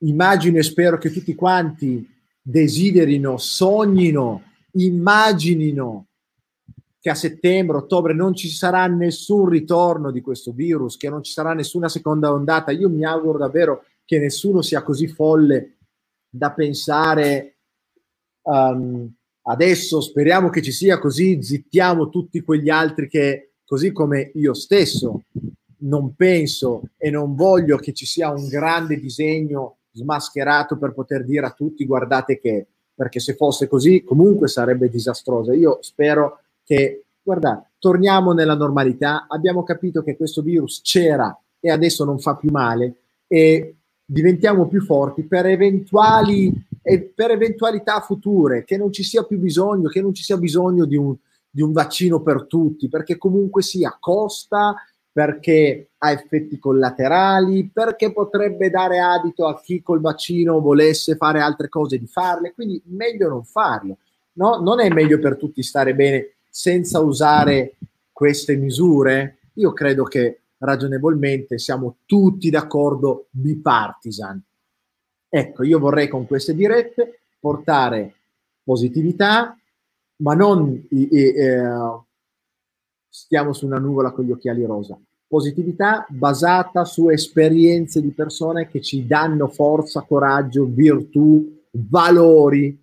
Immagino e spero che tutti quanti desiderino, sognino, immaginino che a settembre, ottobre non ci sarà nessun ritorno di questo virus, che non ci sarà nessuna seconda ondata. Io mi auguro davvero che nessuno sia così folle da pensare um, adesso speriamo che ci sia così, zittiamo tutti quegli altri che, così come io stesso, non penso e non voglio che ci sia un grande disegno smascherato per poter dire a tutti guardate che, perché se fosse così comunque sarebbe disastroso. Io spero che, guarda, torniamo nella normalità, abbiamo capito che questo virus c'era e adesso non fa più male e diventiamo più forti per eventuali per eventualità future, che non ci sia più bisogno, che non ci sia bisogno di un, di un vaccino per tutti, perché comunque sia costa, perché ha effetti collaterali, perché potrebbe dare adito a chi col vaccino volesse fare altre cose di farle, quindi meglio non farlo. No? Non è meglio per tutti stare bene senza usare queste misure, io credo che ragionevolmente siamo tutti d'accordo bipartisan. Ecco, io vorrei con queste dirette portare positività, ma non eh, stiamo su una nuvola con gli occhiali rosa. Positività basata su esperienze di persone che ci danno forza, coraggio, virtù, valori,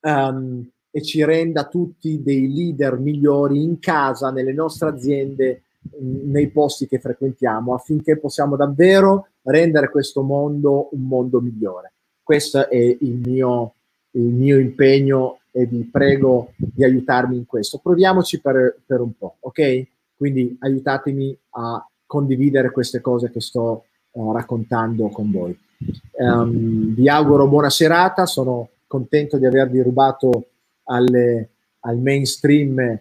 um, e ci renda tutti dei leader migliori in casa, nelle nostre aziende, nei posti che frequentiamo, affinché possiamo davvero rendere questo mondo un mondo migliore. Questo è il mio, il mio impegno e vi prego di aiutarmi in questo. Proviamoci per, per un po', ok? Quindi aiutatemi a condividere queste cose che sto uh, raccontando con voi. Um, vi auguro buona serata, sono contento di avervi rubato alle, al mainstream eh,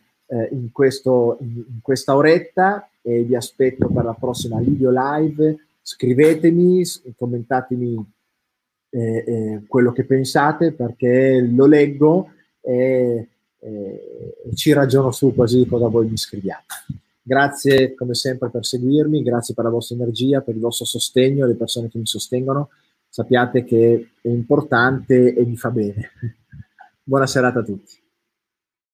in, questo, in questa oretta e vi aspetto per la prossima video live. Scrivetemi, commentatemi eh, eh, quello che pensate perché lo leggo e ci ragiono su quasi cosa voi mi scriviate. Grazie come sempre per seguirmi, grazie per la vostra energia, per il vostro sostegno, le persone che mi sostengono. Sappiate che è importante e mi fa bene. Buona serata a tutti.